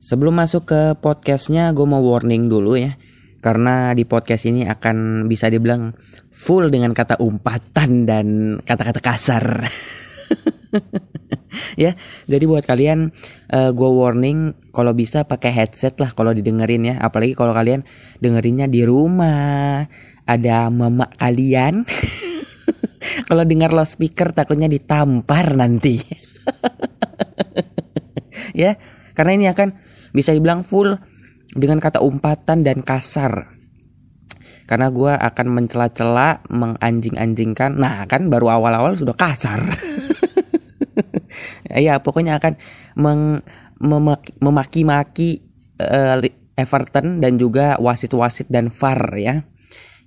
Sebelum masuk ke podcastnya, gue mau warning dulu ya. Karena di podcast ini akan bisa dibilang full dengan kata umpatan dan kata-kata kasar. ya, jadi buat kalian uh, gue warning kalau bisa pakai headset lah kalau didengerin ya. Apalagi kalau kalian dengerinnya di rumah, ada mama kalian. kalau dengar loudspeaker takutnya ditampar nanti. ya, karena ini akan bisa dibilang full dengan kata umpatan dan kasar. Karena gue akan mencela-cela, menganjing-anjingkan. Nah kan baru awal-awal sudah kasar. Iya pokoknya akan meng, memaki-maki uh, Everton dan juga wasit-wasit dan VAR ya.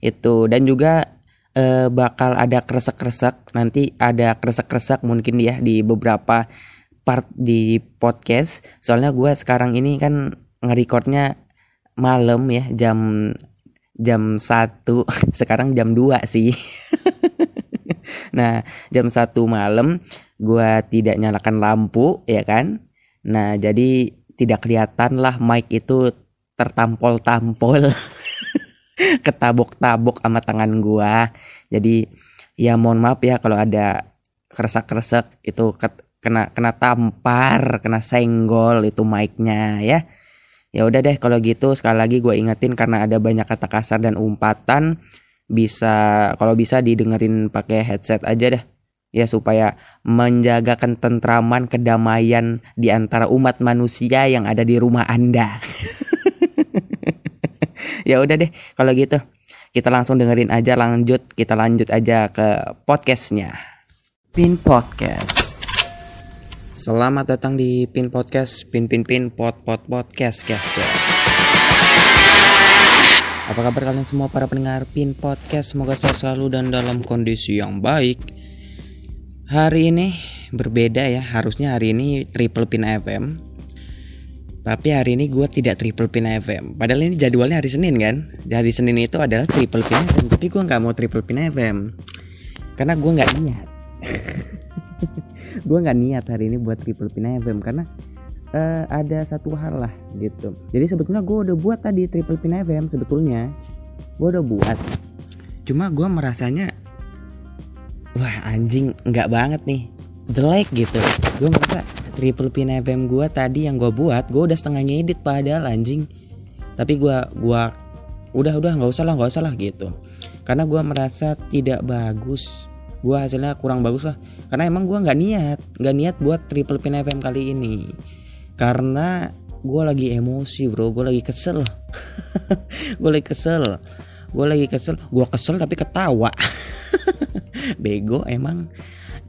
Itu dan juga uh, bakal ada kresek-kresek. Nanti ada kresek-kresek mungkin ya di beberapa part di podcast. Soalnya gue sekarang ini kan ngerekordnya malam ya jam jam satu. Sekarang jam 2 sih. Nah jam satu malam gue tidak nyalakan lampu ya kan? Nah jadi tidak kelihatan lah mic itu tertampol-tampol. Ketabok-tabok sama tangan gue jadi ya mohon maaf ya kalau ada kresek-kresek itu kena kena tampar kena senggol itu mic-nya ya Ya udah deh kalau gitu sekali lagi gue ingetin karena ada banyak kata kasar dan umpatan bisa kalau bisa didengerin pakai headset aja deh ya supaya menjaga ketentraman kedamaian di antara umat manusia yang ada di rumah Anda. ya udah deh kalau gitu kita langsung dengerin aja lanjut kita lanjut aja ke podcastnya. Pin Podcast. Selamat datang di Pin Podcast, Pin Pin Pin Pot Pot Podcast, guys. Apa kabar kalian semua para pendengar Pin Podcast? Semoga sehat selalu dan dalam kondisi yang baik. Hari ini berbeda ya, harusnya hari ini Triple Pin FM. Tapi hari ini gue tidak Triple Pin FM. Padahal ini jadwalnya hari Senin kan. Hari Senin itu adalah Triple Pin FM. Tapi gue nggak mau Triple Pin FM karena gue nggak niat. gue nggak niat hari ini buat triple pin FM karena uh, ada satu hal lah gitu. Jadi sebetulnya gue udah buat tadi triple pin FM sebetulnya. Gue udah buat. Cuma gue merasanya wah anjing nggak banget nih. Jelek gitu. Gue merasa triple pin FM gue tadi yang gue buat gue udah setengah ngedit padahal anjing. Tapi gue gua udah udah nggak usah lah nggak usah lah gitu. Karena gue merasa tidak bagus gue hasilnya kurang bagus lah. Karena emang gue nggak niat nggak niat buat triple pin FM kali ini. Karena gue lagi emosi bro. Gue lagi kesel. Gue lagi kesel. Gue lagi kesel. Gue kesel tapi ketawa. Bego emang.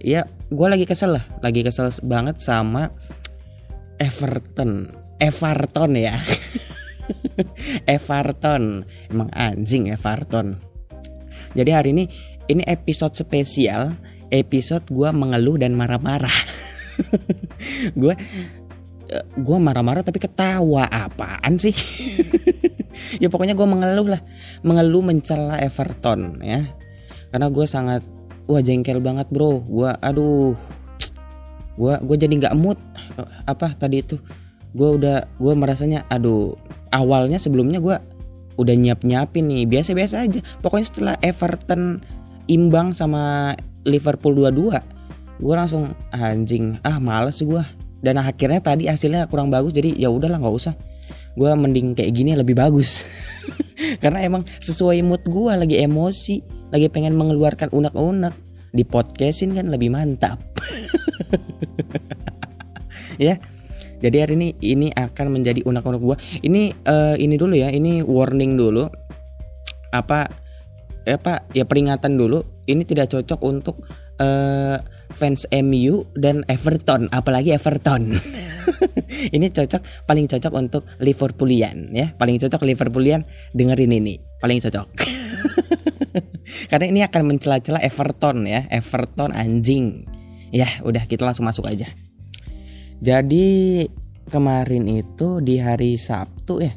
Ya gue lagi kesel lah. Lagi kesel banget sama Everton. Everton ya. Everton. Emang anjing Everton. Jadi hari ini ini episode spesial episode gue mengeluh dan marah-marah. Gue eh, gue marah-marah tapi ketawa. Apaan sih? Ya pokoknya gue mengeluh lah. Mengeluh mencela Everton ya. Karena gue sangat wah jengkel banget bro. Gue aduh. Gue gue jadi nggak mood apa tadi itu. Gue udah gue merasanya aduh. Awalnya sebelumnya gue udah nyiap nyiapin nih biasa biasa aja. Pokoknya setelah Everton imbang sama Liverpool 2-2 gue langsung anjing ah males gue dan akhirnya tadi hasilnya kurang bagus jadi ya udahlah nggak usah. Gue mending kayak gini lebih bagus. Karena emang sesuai mood gue lagi emosi lagi pengen mengeluarkan unek-unek. Di podcastin kan lebih mantap. Ya. Jadi hari ini ini akan menjadi unek-unek gue ini uh, ini dulu ya ini warning dulu. Apa ya pak ya peringatan dulu. Ini tidak cocok untuk uh, fans MU dan Everton apalagi Everton. Ini cocok paling cocok untuk Liverpoolian ya. Paling cocok Liverpoolian dengerin ini. Paling cocok. Karena ini akan mencela-cela Everton ya. Everton anjing. Ya udah kita langsung masuk aja. Jadi kemarin itu di hari Sabtu ya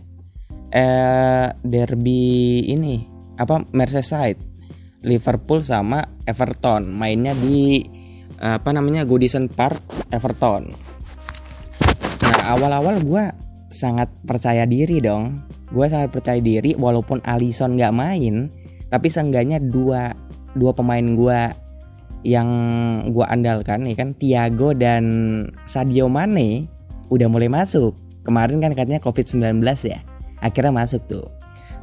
eh derby ini apa Merseyside Liverpool sama Everton. Mainnya di apa namanya Goodison Park Everton. Nah awal-awal gue sangat percaya diri dong. Gue sangat percaya diri walaupun Alisson nggak main tapi seenggaknya dua dua pemain gue yang gue andalkan nih kan Thiago dan Sadio Mane udah mulai masuk. Kemarin kan katanya COVID-19 ya akhirnya masuk tuh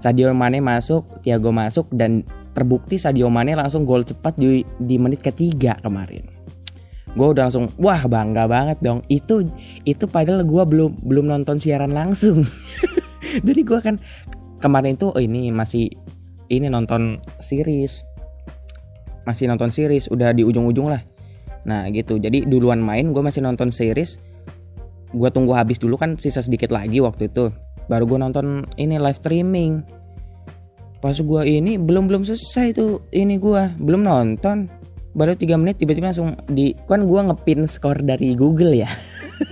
Sadio Mane masuk Thiago masuk dan terbukti Sadio Mane langsung gol cepat di, di menit ketiga kemarin. Gue udah langsung wah bangga banget dong. Itu itu padahal gue belum belum nonton siaran langsung. Jadi gue kan kemarin tuh oh ini masih ini nonton series. Masih nonton series udah di ujung-ujung lah. Nah gitu. Jadi duluan main gue masih nonton series. Gue tunggu habis dulu kan sisa sedikit lagi waktu itu baru gue nonton ini live streaming. Pas gue ini belum belum selesai tuh ini gue belum nonton. Baru tiga menit tiba-tiba langsung di kan gue ngepin skor dari Google ya.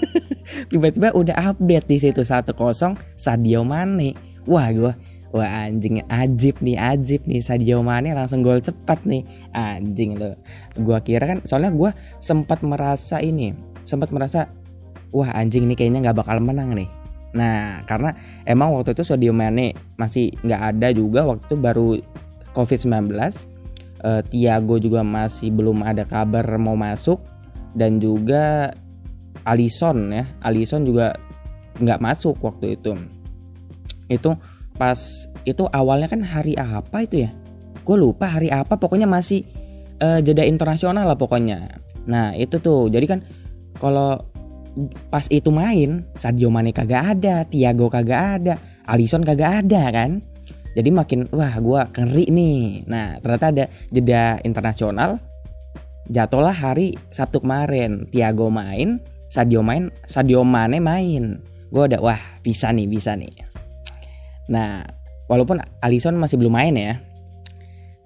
Tiba-tiba udah update di situ satu kosong Sadio Mane. Wah gue wah anjing ajib nih ajib nih Sadio Mane langsung gol cepat nih. Anjing lo gue kira kan soalnya gue sempat merasa ini sempat merasa wah anjing nih kayaknya nggak bakal menang nih nah karena emang waktu itu Sadio Mane masih nggak ada juga waktu itu baru COVID-19 uh, Tiago juga masih belum ada kabar mau masuk dan juga Alison ya Alison juga nggak masuk waktu itu. Itu pas itu awalnya kan hari apa itu ya? Gue lupa hari apa pokoknya masih uh, jeda internasional lah pokoknya. Nah itu tuh. Jadi kan kalau pas itu main Sadio Mane kagak ada Tiago kagak ada Alison kagak ada kan? Jadi makin wah gue ngeri nih. Nah ternyata ada jeda internasional. Jatuhlah hari Sabtu kemarin. Tiago main Sadio main Sadio Mane main. Gue udah wah bisa nih bisa nih. Nah walaupun Alisson masih belum main ya.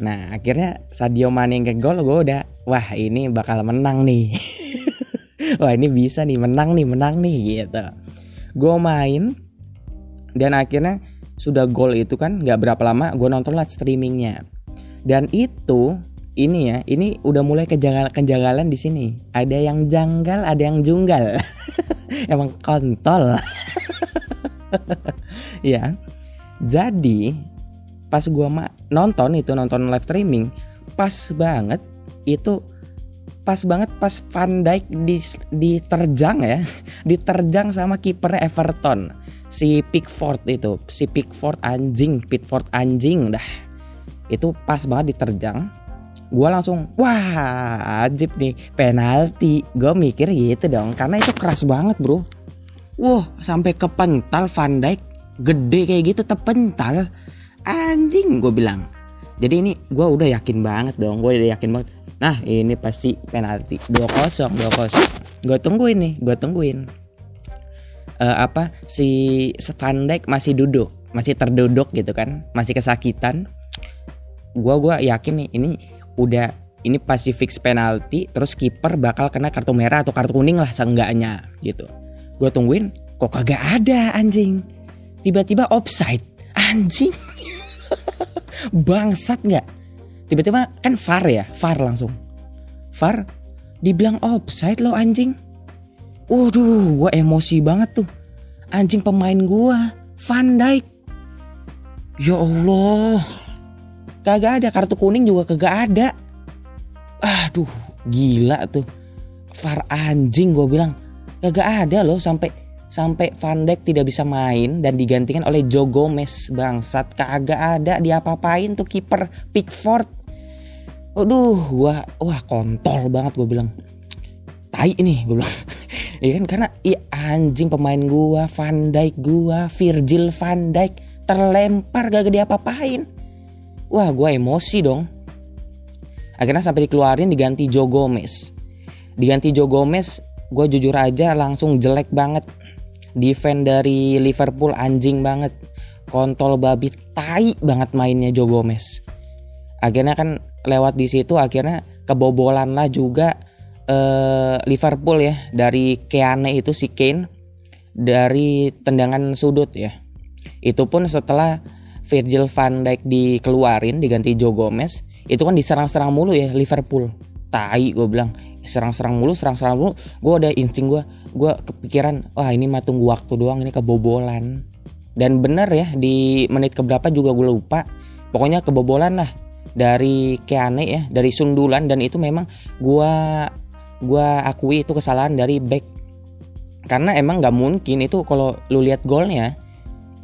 Nah akhirnya Sadio Mane yang ke gol gue udah wah ini bakal menang nih wah ini bisa nih menang nih menang nih gitu. Gue main dan akhirnya sudah gol itu kan nggak berapa lama gue nonton lah streamingnya. Dan itu ini ya ini udah mulai kejanggalan kejanggalan di sini. Ada yang janggal ada yang junggal. Emang kontol. Ya. Jadi pas gue nonton itu nonton live streaming pas banget itu pas banget pas Van Dijk di diterjang ya. Diterjang sama kipernya Everton. Si Pickford itu. Si Pickford anjing Pickford anjing dah. Itu pas banget diterjang. Gue langsung wah ajib nih penalti. Gue mikir gitu dong karena itu keras banget bro. Wah sampai ke pental Van Dijk. Gede kayak gitu terpental. Anjing gue bilang. Jadi ini gue udah yakin banget dong gue udah yakin banget nah ini pasti penalti. 2-0 2-0 gue tungguin nih gue tungguin. Uh, apa si Van Dijk masih duduk masih terduduk gitu kan masih kesakitan. Gua gua yakin nih ini udah ini pasti fix penalti terus kiper bakal kena kartu merah atau kartu kuning lah seenggaknya gitu. Gua tungguin kok kagak ada anjing? Tiba-tiba offside anjing. Bangsat nggak tiba-tiba kan VAR ya VAR langsung VAR dibilang offside lo anjing Waduh, gue emosi banget tuh. Anjing pemain gue, Van Dijk. Ya Allah. Kagak ada kartu kuning juga kagak ada. Aduh, gila tuh. Far anjing gue bilang. Kagak ada loh sampai sampai Van Dijk tidak bisa main dan digantikan oleh Joe Gomez bangsat kagak ada diapa-apain tuh kiper Pickford. Aduh, wah wah kontol banget gue bilang. Tai ini gue bilang. Iya kan karena iya anjing pemain gua, Van Dijk gua, Virgil van Dijk terlempar gak gede apa-apain. Wah, gua emosi dong. Akhirnya sampai dikeluarin diganti Joe Gomez. Diganti Joe Gomez, gua jujur aja langsung jelek banget. Defend dari Liverpool anjing banget. Kontol babi tai banget mainnya Joe Gomez. Akhirnya kan lewat di situ akhirnya kebobolan lah juga uh, Liverpool ya dari Keane itu si Kane dari tendangan sudut ya. Itu pun setelah Virgil van Dijk dikeluarin diganti Joe Gomez, itu kan diserang-serang mulu ya Liverpool. Tai gue bilang, serang-serang mulu serang-serang mulu gue udah insting gue gue kepikiran wah ini mah tunggu waktu doang ini kebobolan dan bener ya di menit keberapa juga gue lupa pokoknya kebobolan lah dari Keane ya dari sundulan dan itu memang gue gue akui itu kesalahan dari back. Karena emang nggak mungkin itu kalau lu lihat golnya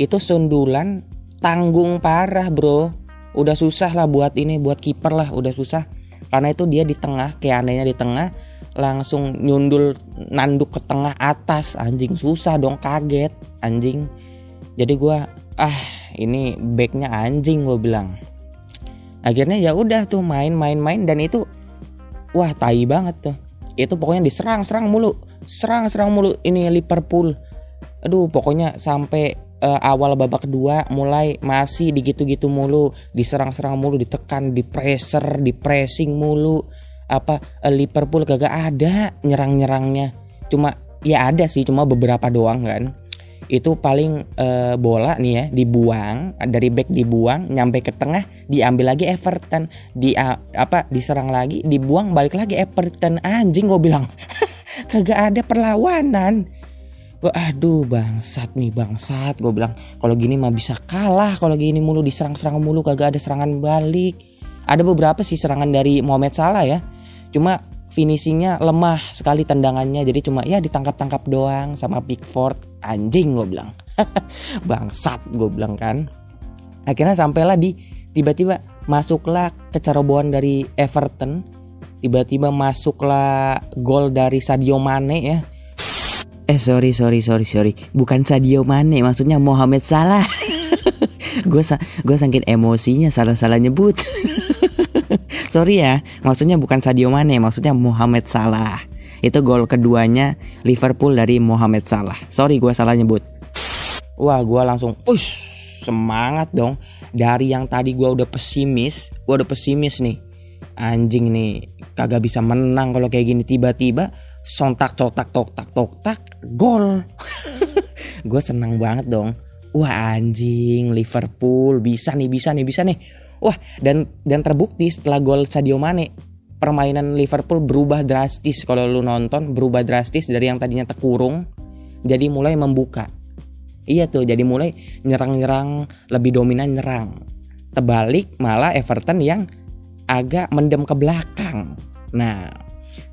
itu sundulan tanggung parah bro. Udah susah lah buat ini buat kiper lah udah susah. Karena itu dia di tengah kayak anehnya di tengah langsung nyundul nanduk ke tengah atas. Anjing susah dong kaget anjing. Jadi gue ah ini backnya anjing gue bilang akhirnya ya udah tuh main main main dan itu wah tai banget tuh itu pokoknya diserang serang mulu serang serang mulu ini Liverpool aduh pokoknya sampai uh, awal babak kedua mulai masih digitu-gitu mulu, diserang-serang mulu, ditekan, di pressure, di pressing mulu. Apa uh, Liverpool kagak ada nyerang-nyerangnya. Cuma ya ada sih, cuma beberapa doang kan. Itu paling uh, bola nih ya dibuang dari back dibuang nyampe ke tengah diambil lagi Everton. Di uh, apa diserang lagi dibuang balik lagi Everton. Anjing gue bilang. Kagak ada perlawanan. Gue aduh bangsat nih bangsat. Gue bilang kalau gini mah bisa kalah kalau gini mulu diserang-serang mulu kagak ada serangan balik. Ada beberapa sih serangan dari Mohamed Salah ya. Cuma finishingnya lemah sekali tendangannya. Jadi cuma ya ditangkap-tangkap doang sama Pickford anjing gue bilang. Bangsat gue bilang kan. Akhirnya sampailah di tiba-tiba masuklah kecerobohan dari Everton. Tiba-tiba masuklah gol dari Sadio Mane ya. Eh sorry sorry sorry sorry. Bukan Sadio Mane Maksudnya Mohamed Salah. Gue sa gue saking emosinya Salah-salah nyebut Sorry ya Maksudnya bukan Sadio Mane Maksudnya Mohamed Salah. Itu gol keduanya Liverpool dari Mohamed Salah. Sorry gue salah nyebut. Wah gue langsung Ush Semangat dong. Dari yang tadi gue udah pesimis Gue udah pesimis nih. Anjing nih Kagak bisa menang kalau kayak gini. Tiba-tiba sontak tok tak tok tak tok tak gol. Gue senang banget dong. Wah anjing Liverpool bisa nih bisa nih bisa nih wah dan dan terbukti setelah gol Sadio Mane permainan Liverpool berubah drastis. Kalau lu nonton berubah drastis dari yang tadinya terkurung jadi mulai membuka. Iya tuh jadi mulai nyerang-nyerang lebih dominan nyerang. Terbalik malah Everton yang agak mendem ke belakang. Nah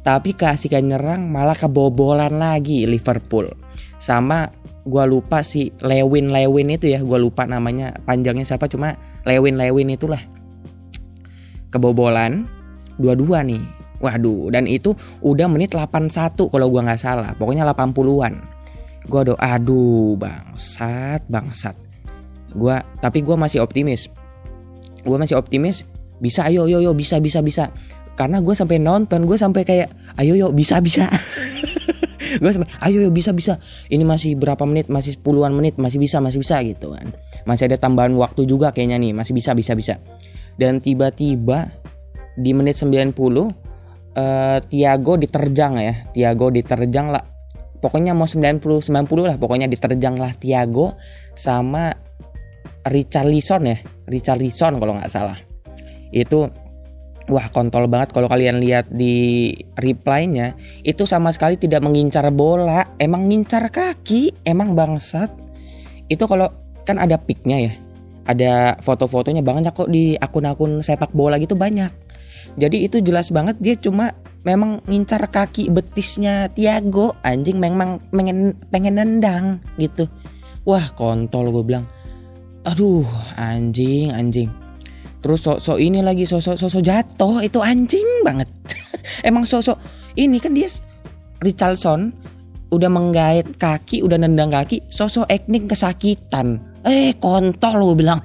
tapi keasikan nyerang malah kebobolan lagi Liverpool. Sama gue lupa si Lewin Lewin itu ya, gue lupa namanya panjangnya siapa cuma Lewin Lewin itulah. Kebobolan dua-dua nih. Waduh, dan itu udah menit 81 kalau gue nggak salah. Pokoknya 80-an. Gue do aduh bangsat, bangsat. Gua tapi gue masih optimis. Gue masih optimis bisa ayo yo yo bisa bisa bisa karena gue sampai nonton gue sampai kayak ayo yuk bisa bisa gue ayo yuk bisa bisa. Ini masih berapa menit? Masih puluhan menit masih bisa masih bisa gitu kan. Masih ada tambahan waktu juga kayaknya nih masih bisa bisa bisa. Dan tiba-tiba di menit 90 uh, Tiago diterjang ya Tiago diterjang lah. Pokoknya mau 90 90 lah pokoknya diterjang lah Tiago sama Richarlison ya Richarlison kalau nggak salah. Itu wah kontol banget kalau kalian lihat di reply-nya. Itu sama sekali tidak mengincar bola emang ngincar kaki emang bangsat. Itu kalau kan ada picknya ya. Ada foto-fotonya banyak kok di akun-akun sepak bola gitu banyak. Jadi itu jelas banget dia cuma memang ngincar kaki betisnya Tiago anjing memang pengen pengen nendang gitu. Wah kontol gue bilang. Aduh anjing anjing terus sosok ini lagi sosok sosok jatuh itu anjing banget. Emang sosok ini kan dia Richardson udah menggait kaki udah nendang kaki sosok acting kesakitan. Eh kontol lu bilang.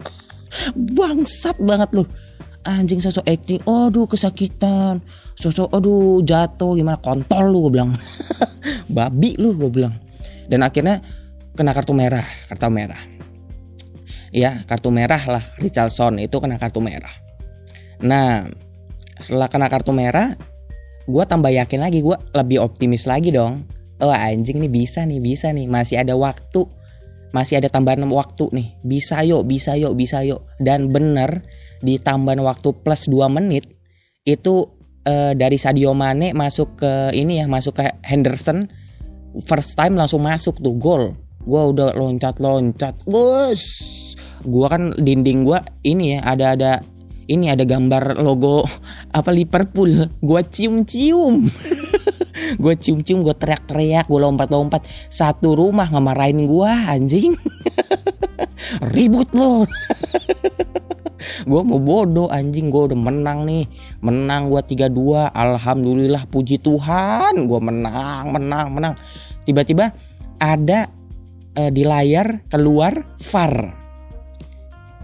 Bangsat banget lu. Anjing sosok acting aduh kesakitan. Sosok aduh jatuh gimana? Kontol lu gue bilang. Babi lu gue bilang. Dan akhirnya kena kartu merah kartu merah ya kartu merah lah Richardson itu kena kartu merah. Nah setelah kena kartu merah gue tambah yakin lagi gue lebih optimis lagi dong. Oh anjing nih bisa nih bisa nih. Masih ada waktu. Masih ada tambahan waktu nih. Bisa yuk bisa yuk bisa yuk. Dan bener di tambahan waktu plus 2 menit itu uh, dari Sadio Mane masuk ke ini ya masuk ke Henderson first time langsung masuk tuh gol. Gue udah loncat loncat bos gue kan dinding gue ini ya ada ada ini ada gambar logo apa Liverpool. Gue cium cium gue cium cium gue teriak teriak gue lompat lompat satu rumah ngemarahin gue anjing. Ribut lo. Gue mau bodoh anjing. Gue udah menang nih. Menang gue 3-2 alhamdulillah puji Tuhan. Gue menang menang menang. Tiba-tiba ada uh, di layar keluar VAR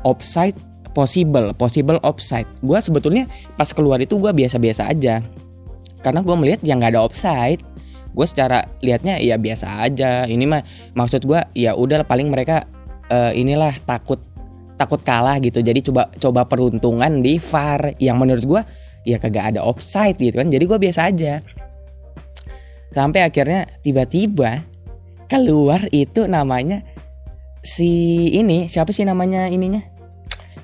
offside possible possible offside. Gue sebetulnya pas keluar itu gue biasa-biasa aja. Karena gue melihat yang nggak ada offside gue secara liatnya ya biasa aja. Ini mah maksud gue ya udah paling mereka uh, inilah takut takut kalah gitu. Jadi coba coba peruntungan di VAR. Yang menurut gue ya kagak ada offside gitu kan. Jadi gue biasa aja. Sampai akhirnya tiba-tiba keluar itu namanya si ini siapa sih namanya ininya?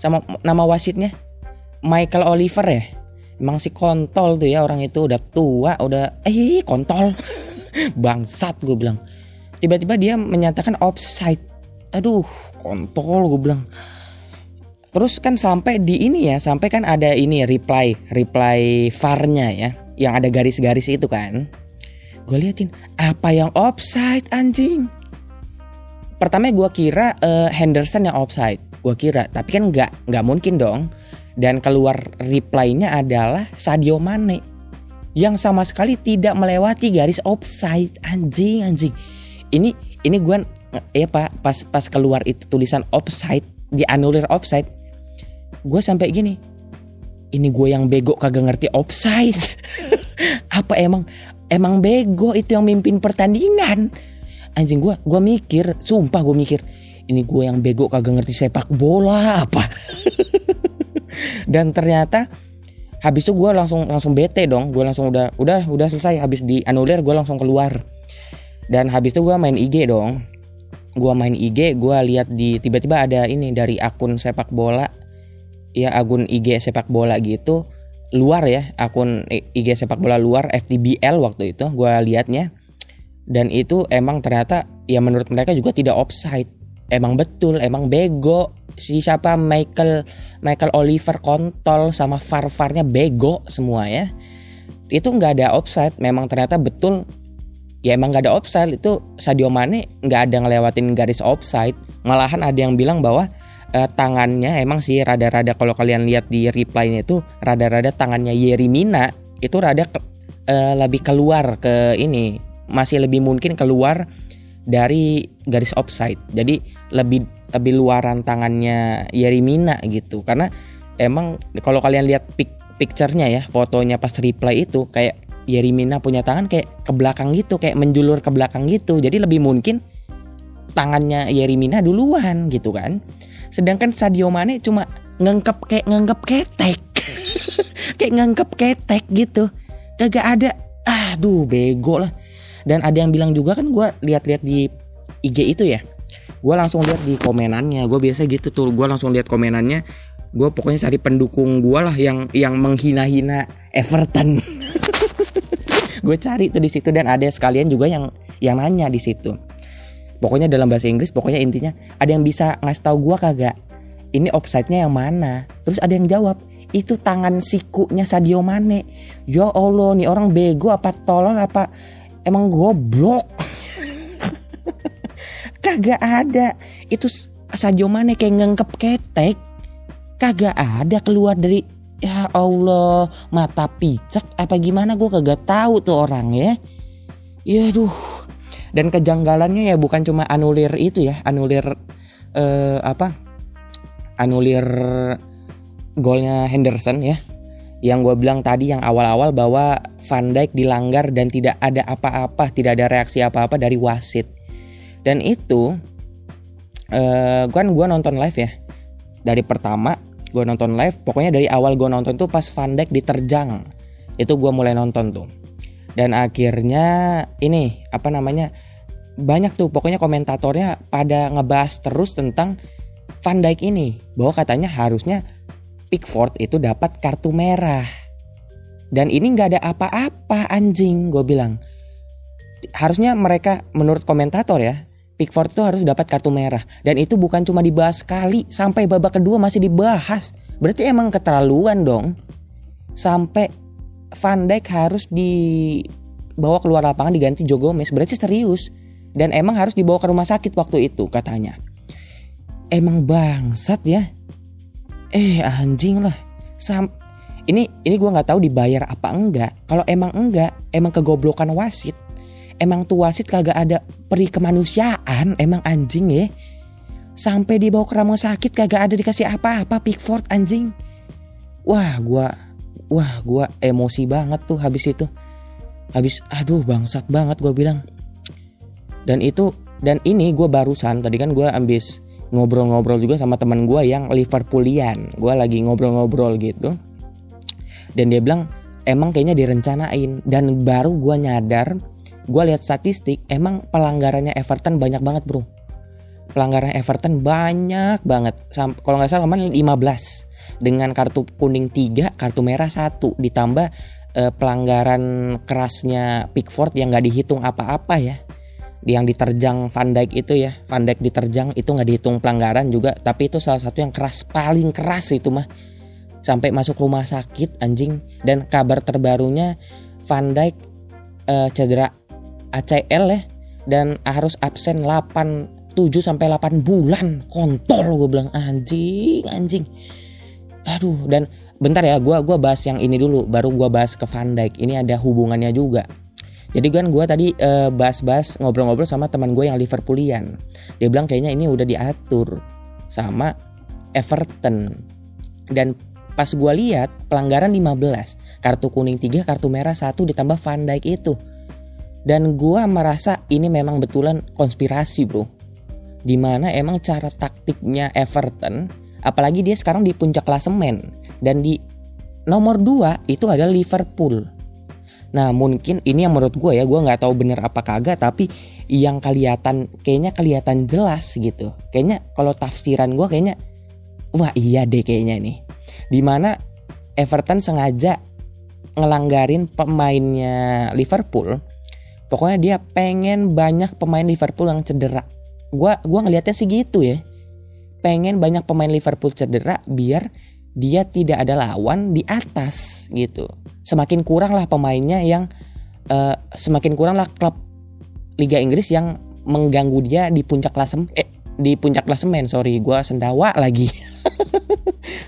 Sama nama wasitnya? Michael Oliver ya? Emang si kontol tuh ya orang itu udah tua udah eh kontol. Bangsat gue bilang. Tiba-tiba dia menyatakan offside. Aduh kontol gue bilang. Terus kan sampai di ini ya sampai kan ada ini reply reply farnya ya yang ada garis-garis itu kan. Gue liatin apa yang offside anjing pertama gue kira uh, Henderson yang offside. Gue kira tapi kan nggak nggak mungkin dong. Dan keluar reply-nya adalah Sadio Mane yang sama sekali tidak melewati garis offside. Anjing anjing. Ini ini gue ya pak pas pas keluar itu tulisan offside dianulir offside gue sampai gini ini gue yang bego kagak ngerti offside. Apa emang emang bego itu yang mimpin pertandingan anjing gue gue mikir sumpah gue mikir ini gue yang bego kagak ngerti sepak bola apa? Dan ternyata habis itu gue langsung langsung bete dong gue langsung udah udah udah selesai habis di anulir gue langsung keluar. Dan habis itu gue main IG dong. Gue main IG gue lihat di tiba-tiba ada ini dari akun sepak bola. Ya akun IG sepak bola gitu luar ya akun IG sepak bola luar FTBL waktu itu gue liatnya dan itu emang ternyata ya menurut mereka juga tidak offside. Emang betul emang bego. Si siapa? Michael Michael Oliver kontol sama far farnya bego semua ya. Itu nggak ada offside. Memang ternyata betul. Ya emang nggak ada offside. Itu Sadio Mane nggak ada ngelewatin garis offside. Malahan ada yang bilang bahwa uh, tangannya emang sih rada-rada kalau kalian lihat di reply-nya itu rada-rada tangannya Yerimina itu rada uh, lebih keluar ke ini masih lebih mungkin keluar dari garis offside jadi lebih lebih luaran tangannya Yerimina gitu karena emang kalau kalian lihat pic picture-nya ya fotonya pas reply itu kayak Yerimina punya tangan kayak ke belakang gitu kayak menjulur ke belakang gitu jadi lebih mungkin tangannya Yerimina duluan gitu kan Sedangkan Sadio Mane cuma ngengkep kayak ngengkep ketek. kayak ngengkep ketek gitu. Kagak ada. Aduh, bego lah. Dan ada yang bilang juga kan gue lihat-lihat di IG itu ya. Gue langsung lihat di komenannya. Gue biasa gitu tuh. Gue langsung lihat komenannya. Gue pokoknya cari pendukung gue lah yang yang menghina-hina Everton. gue cari tuh di situ dan ada sekalian juga yang yang nanya di situ pokoknya dalam bahasa Inggris pokoknya intinya ada yang bisa ngasih tahu gua kagak ini offside-nya yang mana terus ada yang jawab itu tangan sikunya Sadio Mane ya Allah nih orang bego apa tolong apa emang goblok. Kagak ada. Itu Sadio Mane kayak ngengkep ketek. Kagak ada keluar dari ya Allah mata picek apa gimana? Gue kagak tahu tuh orang ya. Ya duh dan kejanggalannya ya bukan cuma anulir itu ya anulir uh, apa? Anulir golnya Henderson ya yang gue bilang tadi yang awal-awal bahwa Van Dijk dilanggar dan tidak ada apa-apa tidak ada reaksi apa-apa dari wasit. Dan itu uh, kan gue nonton live ya. Dari pertama gue nonton live. Pokoknya dari awal gue nonton tuh pas Van Dijk diterjang. Itu gue mulai nonton tuh. Dan akhirnya ini apa namanya banyak tuh. Pokoknya komentatornya pada ngebahas terus tentang Van Dijk ini. Bahwa katanya harusnya Pickford itu dapat kartu merah. Dan ini nggak ada apa-apa anjing gue bilang. Harusnya mereka menurut komentator ya Pickford itu harus dapat kartu merah. Dan itu bukan cuma dibahas sekali sampai babak kedua masih dibahas. Berarti emang keterlaluan dong. Sampai Van Dijk harus dibawa keluar lapangan diganti Joe Gomez. Berarti serius. Dan emang harus dibawa ke rumah sakit waktu itu katanya. Emang bangsat ya eh anjing lah. Sam ini ini gue nggak tahu dibayar apa enggak. Kalau emang enggak emang kegoblokan wasit. Emang tuh wasit kagak ada peri kemanusiaan emang anjing ya. Sampai dibawa ke rumah sakit kagak ada dikasih apa-apa Pickford anjing. Wah gue wah gue emosi banget tuh habis itu. Habis aduh bangsat banget gue bilang. Dan itu dan ini gue barusan tadi kan gue ambis ngobrol-ngobrol juga sama teman gue yang Liverpoolian. Gue lagi ngobrol-ngobrol gitu. Dan dia bilang emang kayaknya direncanain. Dan baru gue nyadar gue lihat statistik emang pelanggarannya Everton banyak banget bro. Pelanggaran Everton banyak banget. Kalau nggak salah kemarin 15 dengan kartu kuning 3 kartu merah satu. Ditambah eh, pelanggaran kerasnya Pickford yang nggak dihitung apa-apa ya yang diterjang Van Dijk itu ya. Van Dijk diterjang itu nggak dihitung pelanggaran juga tapi itu salah satu yang keras paling keras itu mah. Sampai masuk rumah sakit anjing. Dan kabar terbarunya Van Dijk uh, cedera ACL ya dan harus absen 8 7 sampai 8 bulan. Kontol gue bilang anjing anjing. Aduh dan bentar ya gue gua bahas yang ini dulu baru gue bahas ke Van Dijk. Ini ada hubungannya juga jadi kan gue tadi uh, bahas-bahas ngobrol-ngobrol sama teman gue yang Liverpoolian dia bilang kayaknya ini udah diatur sama Everton dan Pas gue lihat pelanggaran 15, kartu kuning 3, kartu merah 1 ditambah Van Dijk itu. Dan gue merasa ini memang betulan konspirasi bro. Di mana emang cara taktiknya Everton, apalagi dia sekarang di puncak klasemen. Dan di nomor 2 itu adalah Liverpool. Nah mungkin ini yang menurut gue ya, gue nggak tahu bener apa kagak, tapi yang kelihatan kayaknya kelihatan jelas gitu. Kayaknya kalau tafsiran gue kayaknya, wah iya deh kayaknya nih di mana Everton sengaja ngelanggarin pemainnya Liverpool. Pokoknya dia pengen banyak pemain Liverpool yang cedera. Gua gua ngelihatnya sih gitu ya. Pengen banyak pemain Liverpool cedera biar dia tidak ada lawan di atas gitu. Semakin kurang lah pemainnya yang uh, semakin kurang lah klub Liga Inggris yang mengganggu dia di puncak klasem eh di puncak klasemen. Sorry gue sendawa lagi.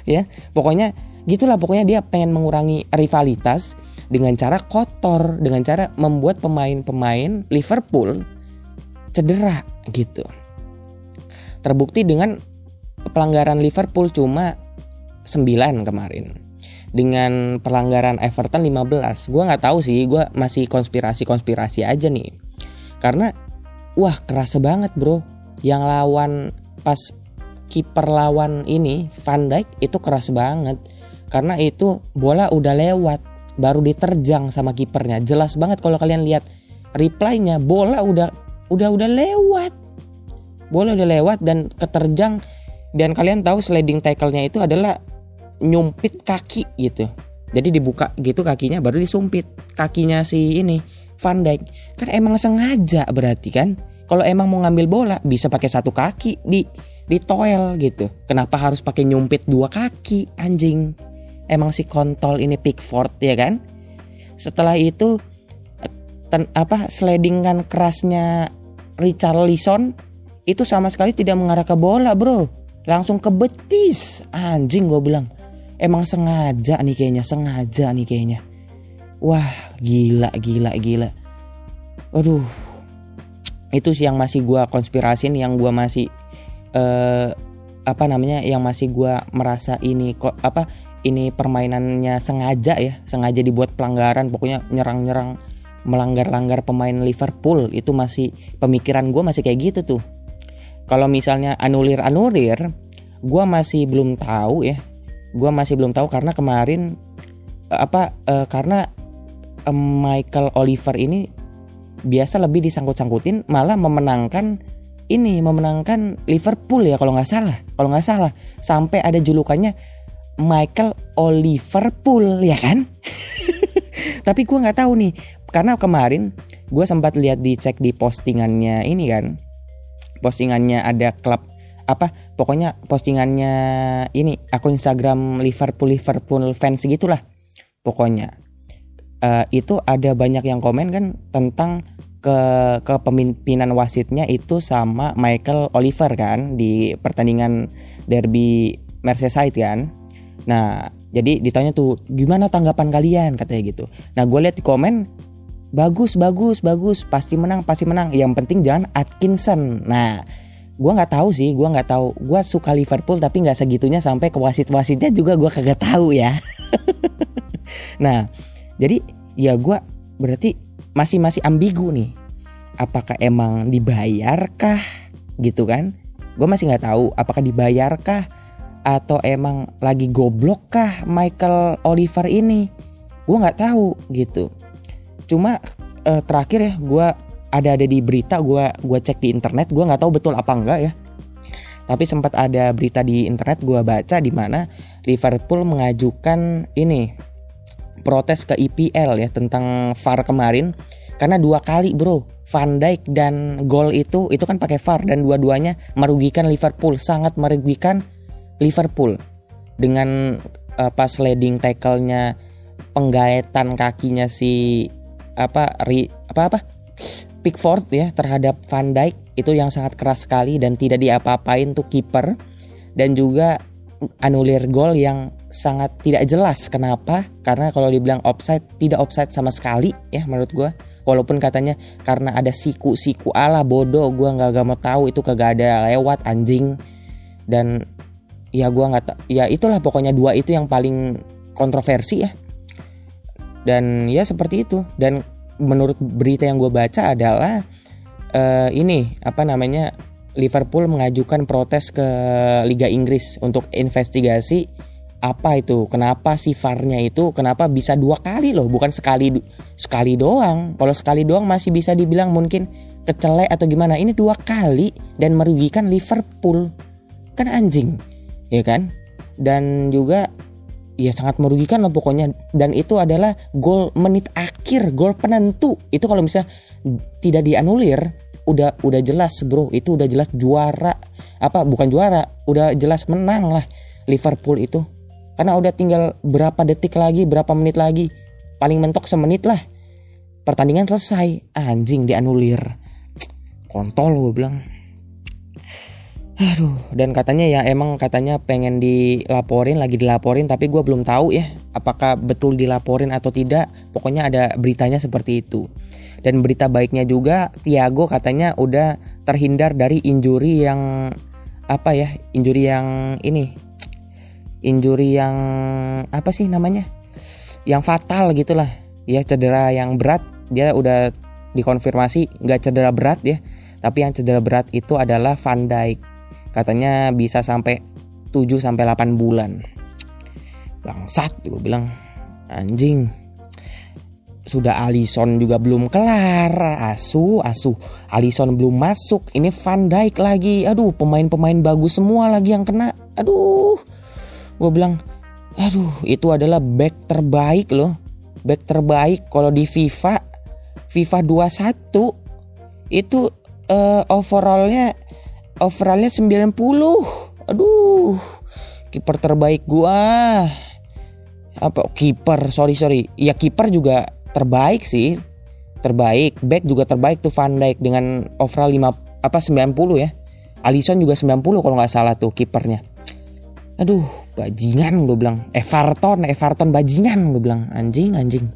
Ya pokoknya gitulah pokoknya dia pengen mengurangi rivalitas dengan cara kotor dengan cara membuat pemain-pemain Liverpool cedera gitu. Terbukti dengan pelanggaran Liverpool cuma 9 kemarin. Dengan pelanggaran Everton 15 gue nggak tahu sih gue masih konspirasi-konspirasi aja nih. Karena wah keras banget bro. Yang lawan pas kiper lawan ini Van Dijk itu keras banget. Karena itu bola udah lewat baru diterjang sama kipernya. Jelas banget kalau kalian lihat replaynya bola udah udah udah lewat. Bola udah lewat dan keterjang. Dan kalian tahu sliding tackle-nya itu adalah nyumpit kaki gitu jadi dibuka gitu kakinya baru disumpit kakinya si ini Van Dijk kan emang sengaja berarti kan kalau emang mau ngambil bola bisa pakai satu kaki di di toel gitu. Kenapa harus pakai nyumpit dua kaki anjing? Emang si kontol ini Pickford ya kan? Setelah itu ten, apa slidingan kerasnya Richard Lison itu sama sekali tidak mengarah ke bola bro langsung ke betis anjing gue bilang emang sengaja nih kayaknya sengaja nih kayaknya. Wah gila gila gila. Aduh. Itu sih yang masih gue konspirasin yang gue masih uh, apa namanya yang masih gue merasa ini kok apa ini permainannya sengaja ya sengaja dibuat pelanggaran pokoknya nyerang-nyerang melanggar-langgar pemain Liverpool. Itu masih pemikiran gue masih kayak gitu tuh. Kalau misalnya anulir anulir gue masih belum tahu ya gue masih belum tahu karena kemarin apa uh, karena um, Michael Oliver ini biasa lebih disangkut-sangkutin malah memenangkan ini memenangkan Liverpool ya kalau nggak salah. Kalau nggak salah sampai ada julukannya Michael Oliverpool ya kan? Tapi gue nggak tahu nih karena kemarin gue sempat lihat dicek di postingannya ini kan. Postingannya ada klub apa pokoknya postingannya ini akun Instagram Liverpool Liverpool fans gitulah pokoknya. Uh, itu ada banyak yang komen kan tentang ke kepemimpinan wasitnya itu sama Michael Oliver kan di pertandingan derby Merseyside kan. Nah jadi ditanya tuh gimana tanggapan kalian? katanya gitu. Nah gue lihat di komen bagus bagus bagus pasti menang pasti menang. Yang penting jangan Atkinson. Nah gue nggak tahu sih gue nggak tahu. Gue suka Liverpool tapi nggak segitunya sampai ke wasit wasitnya juga gue kagak tahu ya. Nah jadi ya gue berarti masih masih ambigu nih. Apakah emang dibayarkah gitu kan? Gue masih nggak tahu apakah dibayarkah atau emang lagi goblok kah Michael Oliver ini. Gue nggak tahu gitu. Cuma uh, terakhir ya gue ada ada di berita gue gue cek di internet gue nggak tahu betul apa enggak ya. Tapi sempat ada berita di internet gue baca di mana Liverpool mengajukan ini protes ke IPL ya tentang VAR kemarin. Karena dua kali bro Van Dijk dan gol itu itu kan pakai VAR dan dua-duanya merugikan Liverpool sangat merugikan Liverpool. Dengan uh, pas sliding tackle-nya penggaetan kakinya si apa ri, apa apa Pickford ya terhadap Van Dijk itu yang sangat keras sekali dan tidak diapa-apain tuh kiper. Dan juga anulir gol yang sangat tidak jelas kenapa. Karena kalau dibilang offside tidak offside sama sekali ya menurut gue walaupun katanya karena ada siku-siku ala bodoh gue nggak gak mau tahu itu kagak ada lewat anjing. Dan ya gue nggak ya itulah pokoknya dua itu yang paling kontroversi ya. Dan ya seperti itu. Dan menurut berita yang gue baca adalah uh, ini apa namanya Liverpool mengajukan protes ke Liga Inggris untuk investigasi apa itu kenapa si VAR-nya itu kenapa bisa dua kali loh bukan sekali sekali doang. Kalau sekali doang masih bisa dibilang mungkin kecelek atau gimana. Ini dua kali dan merugikan Liverpool. Kan anjing ya kan? Dan juga ya sangat merugikan lah pokoknya. Dan itu adalah gol menit akhir gol penentu. Itu kalau misalnya tidak dianulir udah udah jelas bro. Itu udah jelas juara. Apa bukan juara udah jelas menang lah Liverpool itu. Karena udah tinggal berapa detik lagi berapa menit lagi paling mentok semenit lah. Pertandingan selesai. Anjing dianulir. Kontol gue bilang Aduh, dan katanya ya emang katanya pengen dilaporin, lagi dilaporin, tapi gue belum tahu ya apakah betul dilaporin atau tidak. Pokoknya ada beritanya seperti itu. Dan berita baiknya juga, Tiago katanya udah terhindar dari injuri yang apa ya, injuri yang ini, injuri yang apa sih namanya, yang fatal gitulah, ya cedera yang berat. Dia udah dikonfirmasi nggak cedera berat ya, tapi yang cedera berat itu adalah Van Dijk katanya bisa sampai 7 sampai 8 bulan. Bangsat gue bilang anjing. Sudah Alison juga belum kelar, asu asu. Alison belum masuk, ini Van Dijk lagi. Aduh, pemain-pemain bagus semua lagi yang kena. Aduh. Gue bilang, aduh, itu adalah back terbaik loh. Back terbaik kalau di FIFA FIFA 21 itu uh, overallnya overallnya 90 aduh kiper terbaik gua. Apa kiper sorry sorry. Ya kiper juga terbaik sih. Terbaik back juga terbaik tuh Van Dijk dengan overall 5 apa 90 ya. Alisson juga 90 kalau nggak salah tuh kipernya. Aduh bajingan gue bilang. Everton Everton bajingan gue bilang. Anjing anjing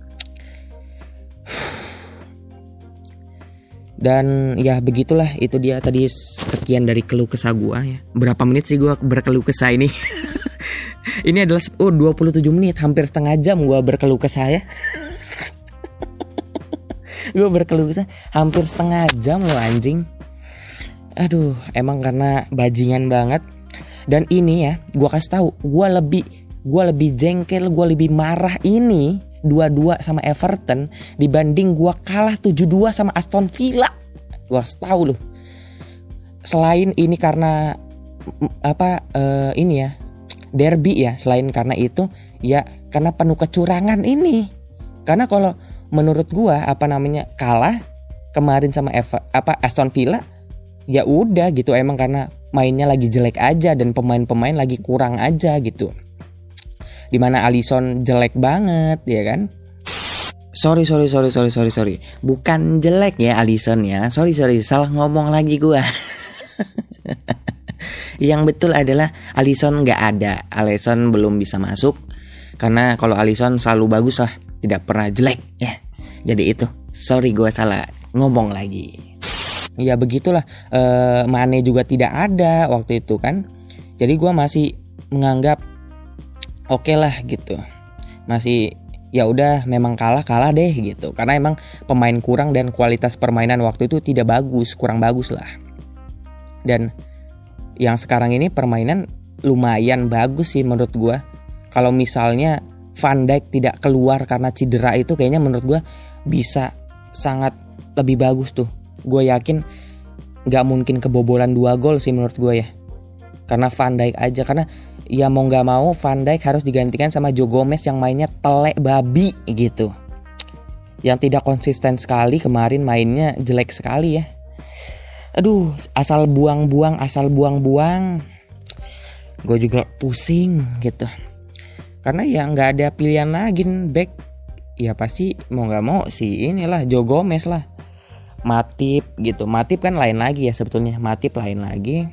dan ya begitulah itu dia tadi sekian dari keluh kesah gua ya. Berapa menit sih gua berkeluh kesah ini? Ini adalah oh 27 menit hampir setengah jam gua berkeluh kesah ya. Gua berkeluh kesah hampir setengah jam loh anjing. Aduh emang karena bajingan banget. Dan ini ya gua kasih tahu gua lebih gua lebih jengkel gua lebih marah ini 2-2 sama Everton dibanding gua kalah 7-2 sama Aston Villa. Gua tahu loh. Selain ini karena apa uh, ini ya derby ya selain karena itu ya karena penuh kecurangan ini karena kalau menurut gua apa namanya kalah kemarin sama Eva, apa Aston Villa ya udah gitu emang karena mainnya lagi jelek aja dan pemain-pemain lagi kurang aja gitu di mana Alisson jelek banget ya kan? Sorry sorry sorry sorry sorry sorry. Bukan jelek ya Alisson ya. Sorry sorry salah ngomong lagi gua. Yang betul adalah Alisson nggak ada. Alisson belum bisa masuk. Karena kalau Alisson selalu bagus lah tidak pernah jelek ya. Jadi itu sorry gue salah ngomong lagi. Ya begitulah. E, Mane juga tidak ada waktu itu kan. Jadi gue masih menganggap oke okay lah gitu masih ya udah memang kalah kalah deh gitu karena emang pemain kurang dan kualitas permainan waktu itu tidak bagus kurang bagus lah dan yang sekarang ini permainan lumayan bagus sih menurut gue kalau misalnya Van Dijk tidak keluar karena cedera itu kayaknya menurut gue bisa sangat lebih bagus tuh. Gue yakin nggak mungkin kebobolan dua gol sih menurut gue ya. Karena Van Dijk aja karena ya mau nggak mau Van Dijk harus digantikan sama Joe Gomez yang mainnya telek babi gitu. Yang tidak konsisten sekali kemarin mainnya jelek sekali ya. Aduh, asal buang-buang, asal buang-buang. Gue juga pusing gitu. Karena ya nggak ada pilihan lagi back ya pasti mau nggak mau sih inilah Joe Gomez lah Matip gitu Matip kan lain lagi ya sebetulnya Matip lain lagi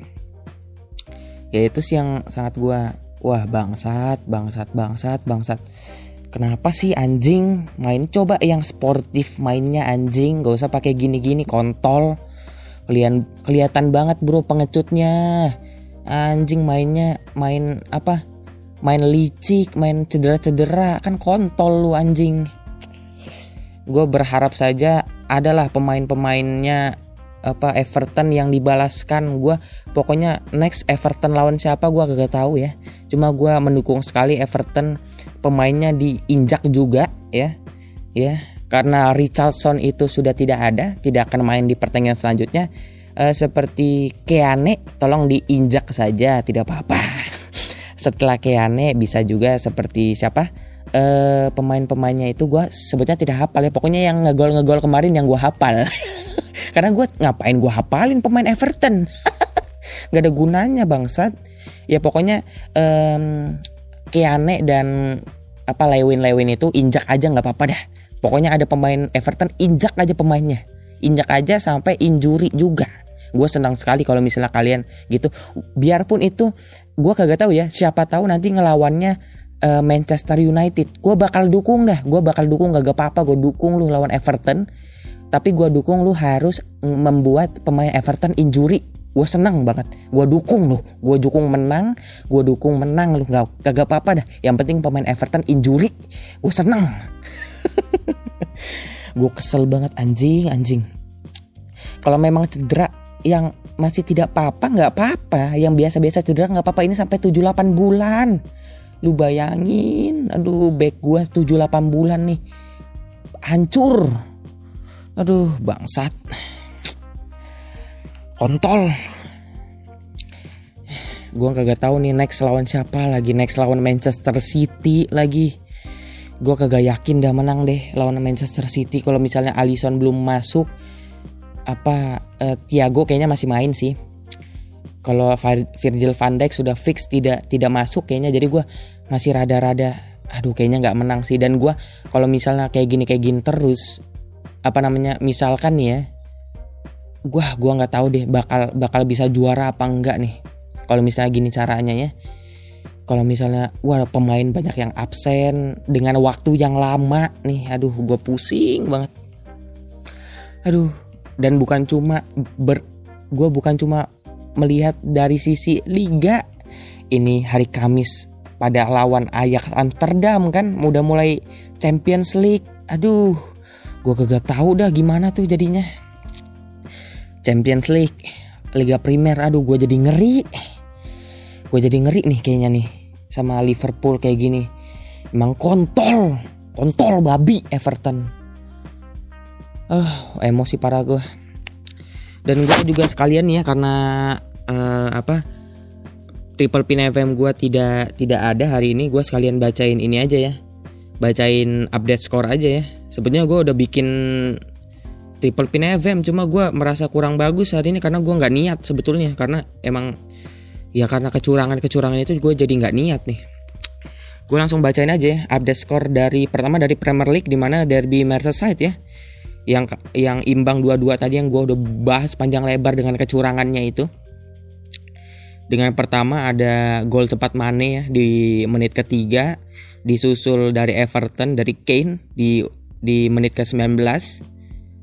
ya itu sih yang sangat gua wah bangsat bangsat bangsat bangsat. Kenapa sih anjing main? Coba yang sportif mainnya anjing gak usah pakai gini-gini kontol. Kalian kelihatan banget bro pengecutnya. Anjing mainnya main apa? Main licik, main cedera-cedera, kan kontol lu anjing. Gue berharap saja adalah pemain-pemainnya apa Everton yang dibalaskan. Gue pokoknya next Everton lawan siapa gue gak tahu ya. Cuma gue mendukung sekali Everton pemainnya diinjak juga ya, ya karena Richardson itu sudah tidak ada, tidak akan main di pertandingan selanjutnya. Uh, seperti Keane, tolong diinjak saja, tidak apa-apa. Setelah Keane bisa juga seperti siapa? Uh, pemain-pemainnya itu gue sebutnya tidak hafal ya. Pokoknya yang ngegol ngegol kemarin yang gue hafal. Karena gue ngapain gue hafalin pemain Everton nggak ada gunanya bangsat. Ya pokoknya um, Keane dan apa Lewin Lewin itu injak aja nggak apa-apa dah. Pokoknya ada pemain Everton injak aja pemainnya. Injak aja sampai injury juga. Gue senang sekali kalau misalnya kalian gitu. Biarpun itu gue kagak tahu ya siapa tahu nanti ngelawannya uh, Manchester United. Gue bakal dukung dah. Gue bakal dukung gak apa-apa. Gue dukung lu lawan Everton. Tapi gue dukung lu harus membuat pemain Everton injury gue senang banget. Gue dukung lu. Gue dukung menang. Gue dukung menang lu. Gak kagak apa-apa dah. Yang penting pemain Everton injury. Gue senang. Gue kesel banget anjing anjing. Kalau memang cedera yang masih tidak apa-apa nggak apa-apa. Yang biasa-biasa cedera nggak apa-apa. Ini sampai 7-8 bulan. Lu bayangin. Aduh back gua 7-8 bulan nih. Hancur. Aduh bangsat kontol. Gua kagak tahu nih next lawan siapa lagi next lawan Manchester City lagi. Gua kagak yakin dah menang deh lawan Manchester City. Kalau misalnya Alisson belum masuk apa uh, Thiago kayaknya masih main sih. Kalau Virgil van Dijk sudah fix tidak tidak masuk kayaknya jadi gue masih rada-rada aduh kayaknya nggak menang sih. Dan gue kalau misalnya kayak gini kayak gini terus apa namanya misalkan nih ya gue gua nggak tahu deh bakal bakal bisa juara apa enggak nih. Kalau misalnya gini caranya ya. Kalau misalnya wah pemain banyak yang absen dengan waktu yang lama nih. Aduh gue pusing banget. Aduh dan bukan cuma ber gue bukan cuma melihat dari sisi liga. Ini hari Kamis pada lawan Ajax Amsterdam kan udah mulai Champions League. Aduh gue kagak tahu dah gimana tuh jadinya Champions League Liga Primer. Aduh gue jadi ngeri. Gue jadi ngeri nih kayaknya nih sama Liverpool kayak gini. Emang kontol kontol babi Everton. Uh, emosi parah gue dan gue juga sekalian ya karena uh, apa triple pin FM gue tidak tidak ada hari ini gue sekalian bacain ini aja ya. Bacain update skor aja ya. Sebenarnya gue udah bikin triple pin FM cuma gue merasa kurang bagus hari ini karena gue nggak niat sebetulnya karena emang ya karena kecurangan kecurangan itu gue jadi nggak niat nih. Gue langsung bacain aja ya update skor dari pertama dari Premier League di mana derby Merseyside ya yang yang imbang dua-dua tadi yang gue udah bahas panjang lebar dengan kecurangannya itu. Dengan pertama ada gol cepat Mane ya di menit ketiga disusul dari Everton dari Kane di di menit ke-19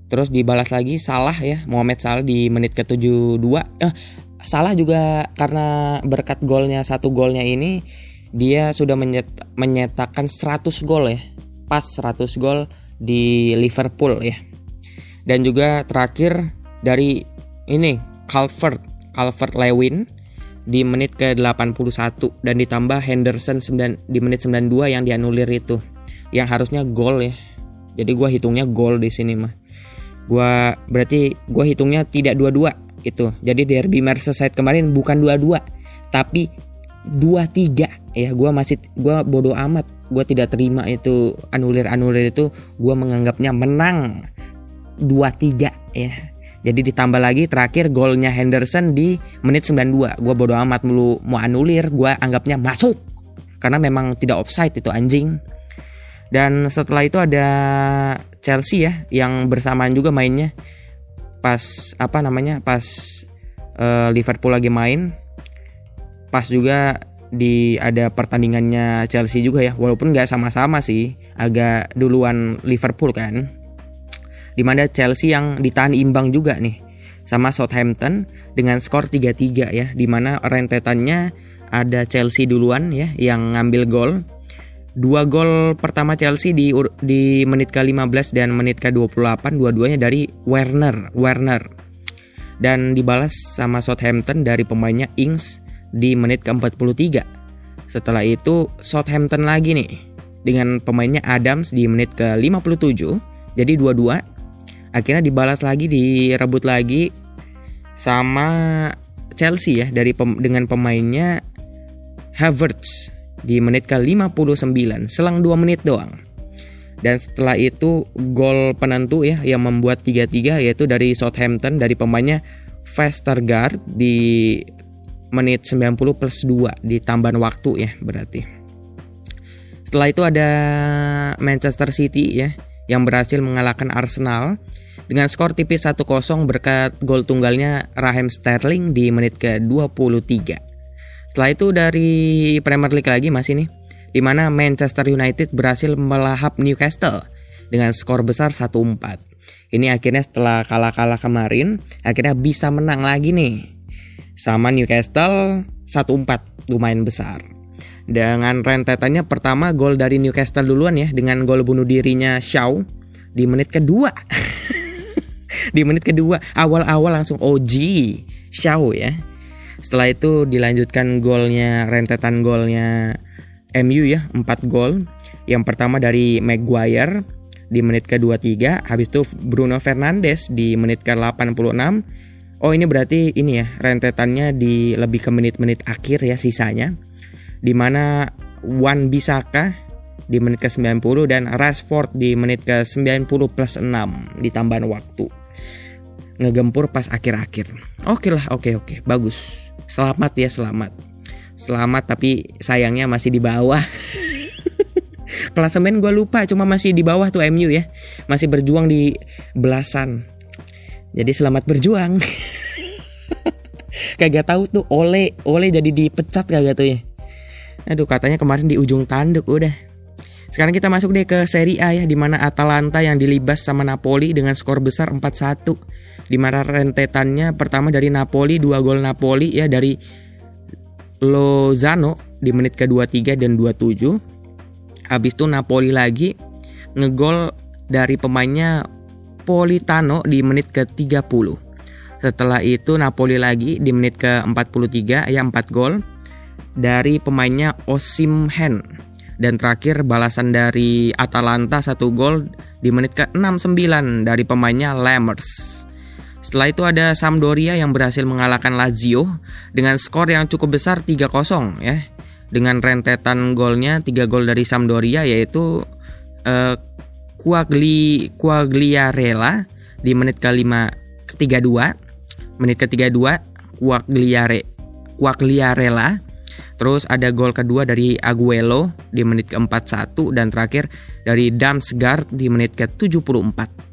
terus dibalas lagi Salah ya Mohamed Salah di menit ke-72 eh, Salah juga karena berkat golnya satu golnya ini dia sudah menyet, menyatakan 100 gol ya. Pas 100 gol di Liverpool ya. Dan juga terakhir dari ini Calvert Calvert Lewin di menit ke 81 dan ditambah Henderson 9, di menit 92 yang dianulir itu. Yang harusnya gol ya. Jadi gua hitungnya gol di sini mah gua berarti gua hitungnya tidak dua-dua itu jadi derby Merseyside kemarin bukan dua-dua tapi dua-tiga. Ya gua masih gua bodoh amat. Gua tidak terima itu anulir anulir itu. Gua menganggapnya menang dua-tiga ya. Jadi ditambah lagi terakhir golnya Henderson di menit 92 gua bodoh amat mulu mau anulir gua anggapnya masuk. Karena memang tidak offside itu anjing dan setelah itu ada Chelsea ya yang bersamaan juga mainnya. Pas apa namanya pas uh, Liverpool lagi main. Pas juga di ada pertandingannya Chelsea juga ya. Walaupun nggak sama-sama sih agak duluan Liverpool kan. Di mana Chelsea yang ditahan imbang juga nih sama Southampton dengan skor 3-3 ya. Di mana rentetannya ada Chelsea duluan ya yang ngambil gol Dua gol pertama Chelsea di di menit ke-15 dan menit ke-28 dua-duanya dari Werner, Werner. Dan dibalas sama Southampton dari pemainnya Ings di menit ke-43. Setelah itu Southampton lagi nih dengan pemainnya Adams di menit ke-57. Jadi dua-dua akhirnya dibalas lagi direbut lagi sama Chelsea ya dari pem, dengan pemainnya Havertz di menit ke-59, selang 2 menit doang. Dan setelah itu gol penentu ya yang membuat 3-3 yaitu dari Southampton dari pemainnya Vestergaard di menit 90 plus 2 di tambahan waktu ya berarti. Setelah itu ada Manchester City ya yang berhasil mengalahkan Arsenal dengan skor tipis 1-0 berkat gol tunggalnya Raheem Sterling di menit ke-23. Setelah itu dari Premier League lagi masih nih, di mana Manchester United berhasil melahap Newcastle dengan skor besar 1-4. Ini akhirnya setelah kalah-kalah kemarin, akhirnya bisa menang lagi nih. Sama Newcastle 1-4, lumayan besar. Dengan rentetannya pertama gol dari Newcastle duluan ya dengan gol bunuh dirinya Shaw di menit kedua. di menit kedua awal-awal langsung OG Shaw ya setelah itu dilanjutkan golnya rentetan golnya MU ya 4 gol. Yang pertama dari Maguire di menit ke-23, habis itu Bruno Fernandes di menit ke-86. Oh, ini berarti ini ya, rentetannya di lebih ke menit-menit akhir ya sisanya. Di mana Wan Bisaka di menit ke-90 dan Rashford di menit ke-90 plus 6 di tambahan waktu. Ngegempur pas akhir-akhir. Oke lah, oke oke, bagus. Selamat ya selamat. Selamat tapi sayangnya masih di bawah. Klasemen gue lupa cuma masih di bawah tuh MU ya. Masih berjuang di belasan. Jadi selamat berjuang. kagak tahu tuh Ole Ole jadi dipecat kagak tuh ya. Aduh katanya kemarin di ujung tanduk udah. Sekarang kita masuk deh ke Serie A ya di mana Atalanta yang dilibas sama Napoli dengan skor besar 4-1 di mana rentetannya pertama dari Napoli dua gol Napoli ya dari Lozano di menit ke-23 dan 27 habis itu Napoli lagi ngegol dari pemainnya Politano di menit ke-30 setelah itu Napoli lagi di menit ke-43 ya 4 gol dari pemainnya Osimhen dan terakhir balasan dari Atalanta satu gol di menit ke-69 dari pemainnya Lammers. Setelah itu ada Sampdoria yang berhasil mengalahkan Lazio dengan skor yang cukup besar 3-0 ya. Dengan rentetan golnya 3 gol dari Sampdoria yaitu uh, Quagli Quagliarella di menit ke-5 ke-32 menit ke-32 Quagliare Quagliarella. Terus ada gol kedua dari Aguelo di menit ke-41 dan terakhir dari Damsgaard di menit ke-74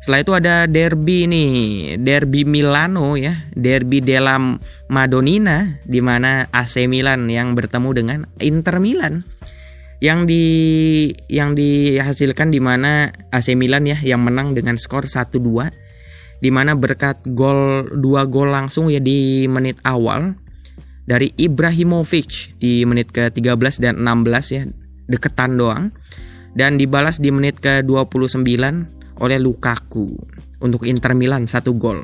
setelah itu ada derby nih, derby Milano ya, derby della Madonnina di mana AC Milan yang bertemu dengan Inter Milan. Yang di yang dihasilkan di mana AC Milan ya yang menang dengan skor 1-2 di mana berkat gol dua gol langsung ya di menit awal dari Ibrahimovic di menit ke-13 dan 16 ya, deketan doang. Dan dibalas di menit ke-29 oleh Lukaku untuk Inter Milan satu gol.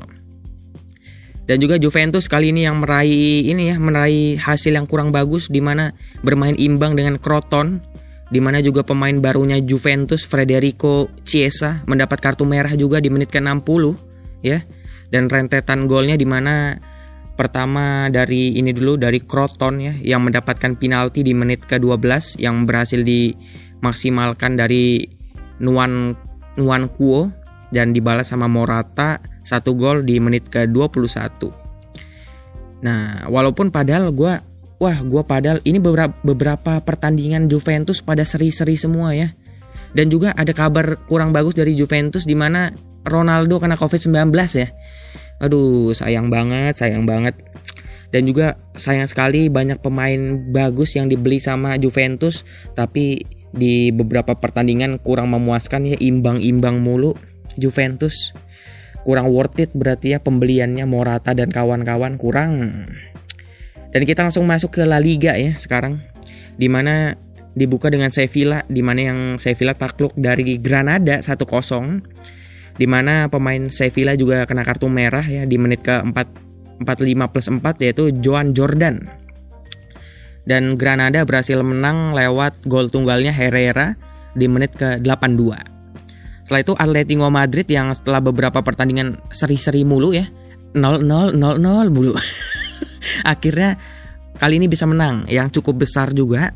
Dan juga Juventus kali ini yang meraih ini ya meraih hasil yang kurang bagus di mana bermain imbang dengan Croton di mana juga pemain barunya Juventus Federico Chiesa mendapat kartu merah juga di menit ke-60 ya. Dan rentetan golnya di mana pertama dari ini dulu dari Croton ya yang mendapatkan penalti di menit ke-12 yang berhasil dimaksimalkan dari Nuan Nuan Kuo dan dibalas sama Morata satu gol di menit ke-21. Nah, walaupun padahal gue wah gue padahal ini beberapa, beberapa pertandingan Juventus pada seri-seri semua ya. Dan juga ada kabar kurang bagus dari Juventus di mana Ronaldo kena Covid-19 ya. Aduh, sayang banget, sayang banget. Dan juga sayang sekali banyak pemain bagus yang dibeli sama Juventus tapi di beberapa pertandingan kurang memuaskan ya imbang-imbang mulu. Juventus kurang worth it berarti ya pembeliannya Morata dan kawan-kawan kurang. Dan kita langsung masuk ke La Liga ya sekarang di mana dibuka dengan Sevilla di mana yang Sevilla takluk dari Granada 1-0 di mana pemain Sevilla juga kena kartu merah ya di menit ke 4 45 plus 4 yaitu Joan Jordan dan Granada berhasil menang lewat gol tunggalnya Herrera di menit ke-82. Setelah itu Atletico Madrid yang setelah beberapa pertandingan seri-seri mulu ya 0-0 0-0 mulu. Akhirnya kali ini bisa menang yang cukup besar juga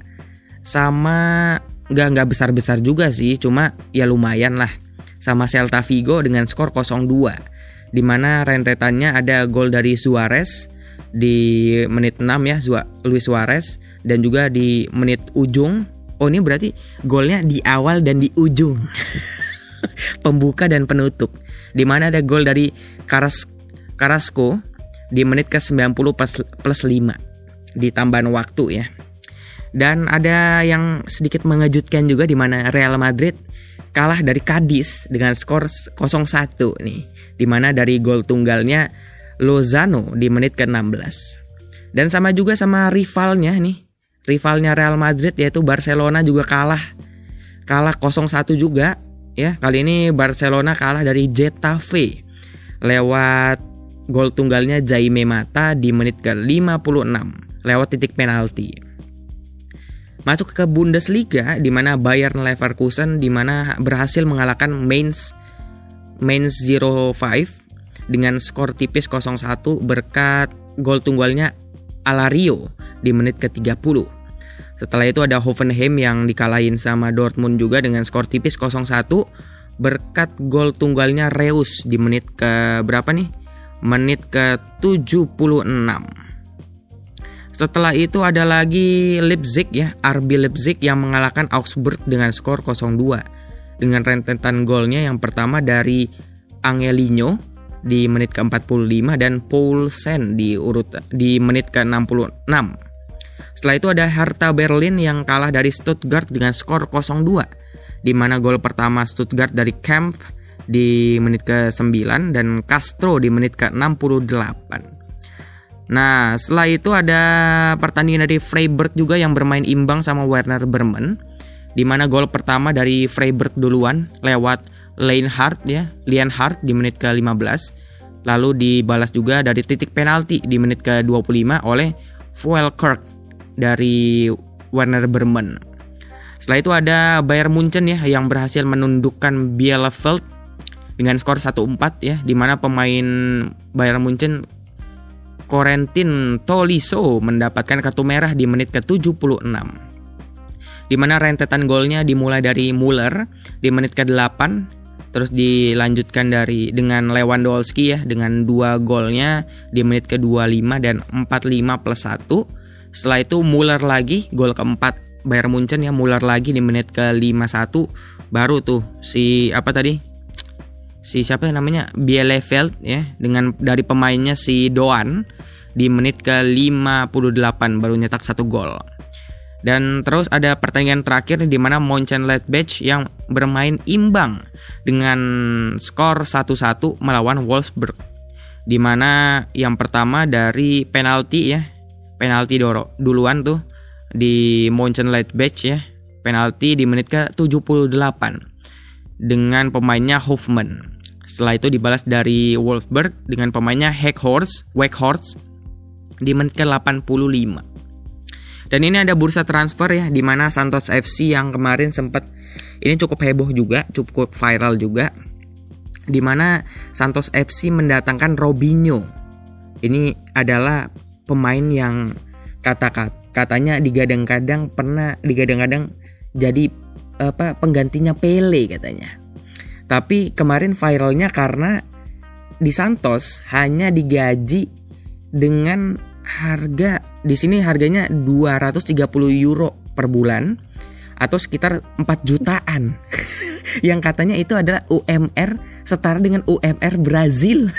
sama nggak nggak besar-besar juga sih, cuma ya lumayan lah sama Celta Vigo dengan skor 0-2 di mana rentetannya ada gol dari Suarez di menit 6 ya Luis Suarez dan juga di menit ujung oh ini berarti golnya di awal dan di ujung pembuka dan penutup di mana ada gol dari Karas Carrasco di menit ke 90 plus, plus 5 di tambahan waktu ya dan ada yang sedikit mengejutkan juga di mana Real Madrid kalah dari Cadiz dengan skor 0-1 nih di mana dari gol tunggalnya Lozano di menit ke-16. Dan sama juga sama rivalnya nih. Rivalnya Real Madrid yaitu Barcelona juga kalah. Kalah 0-1 juga ya. Kali ini Barcelona kalah dari Getafe lewat gol tunggalnya Jaime Mata di menit ke-56 lewat titik penalti. Masuk ke Bundesliga di mana Bayern Leverkusen di mana berhasil mengalahkan Mainz Mainz 05 dengan skor tipis 0-1 berkat gol tunggalnya Alario di menit ke-30. Setelah itu ada Hoffenheim yang dikalahin sama Dortmund juga dengan skor tipis 0-1 berkat gol tunggalnya Reus di menit ke berapa nih? Menit ke-76. Setelah itu ada lagi Leipzig ya, RB Leipzig yang mengalahkan Augsburg dengan skor 0-2 dengan rentetan golnya yang pertama dari Angelino di menit ke-45 dan Poulsen di urut di menit ke-66. Setelah itu ada Hertha Berlin yang kalah dari Stuttgart dengan skor 0-2 di mana gol pertama Stuttgart dari Kempf di menit ke-9 dan Castro di menit ke-68. Nah, setelah itu ada pertandingan dari Freiburg juga yang bermain imbang sama Werner Bremen di mana gol pertama dari Freiburg duluan lewat Hart ya, Hart di menit ke-15. Lalu dibalas juga dari titik penalti di menit ke-25 oleh Fuelkirk dari Werner Bremen. Setelah itu ada Bayern Munchen ya yang berhasil menundukkan Bielefeld dengan skor 1-4 ya di mana pemain Bayern Munchen Corentin Tolisso mendapatkan kartu merah di menit ke-76. di mana rentetan golnya dimulai dari Muller di menit ke-8 terus dilanjutkan dari dengan Lewandowski ya dengan dua golnya di menit ke-25 dan 45 plus 1 setelah itu Muller lagi gol keempat Bayern Munchen ya Muller lagi di menit ke-51 baru tuh si apa tadi? Si siapa namanya? Bielefeld ya dengan dari pemainnya si Doan di menit ke-58 baru nyetak satu gol. Dan terus ada pertandingan terakhir di mana Mönchengladbach yang bermain imbang dengan skor 1-1 melawan Wolfsburg. Di mana yang pertama dari penalti ya, penalti Doro duluan tuh di Mönchengladbach ya, penalti di menit ke-78 dengan pemainnya Hoffman. Setelah itu dibalas dari Wolfsburg dengan pemainnya Heckhorst, Weghorst di menit ke-85. Dan ini ada bursa transfer ya di mana Santos FC yang kemarin sempat ini cukup heboh juga, cukup viral juga. Di mana Santos FC mendatangkan Robinho. Ini adalah pemain yang kata katanya digadang-gadang pernah digadang-gadang jadi apa penggantinya Pele katanya. Tapi kemarin viralnya karena di Santos hanya digaji dengan harga di sini harganya 230 euro per bulan atau sekitar 4 jutaan. yang katanya itu adalah UMR setara dengan UMR Brazil.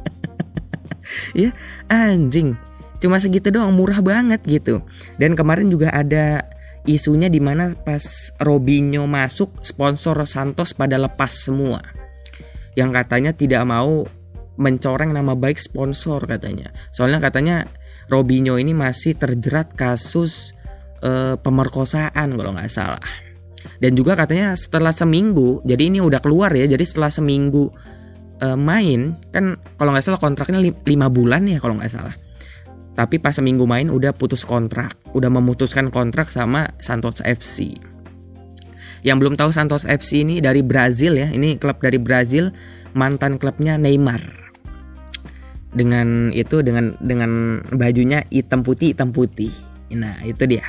ya, anjing. Cuma segitu doang murah banget gitu. Dan kemarin juga ada isunya di mana pas Robinho masuk sponsor Santos pada lepas semua. Yang katanya tidak mau mencoreng nama baik sponsor katanya. Soalnya katanya Robinho ini masih terjerat kasus uh, pemerkosaan kalau nggak salah. Dan juga katanya setelah seminggu, jadi ini udah keluar ya. Jadi setelah seminggu uh, main kan kalau nggak salah kontraknya lima bulan ya kalau nggak salah. Tapi pas seminggu main udah putus kontrak, udah memutuskan kontrak sama Santos FC. Yang belum tahu Santos FC ini dari Brazil ya, ini klub dari Brazil, mantan klubnya Neymar dengan itu dengan dengan bajunya hitam putih hitam putih. Nah itu dia.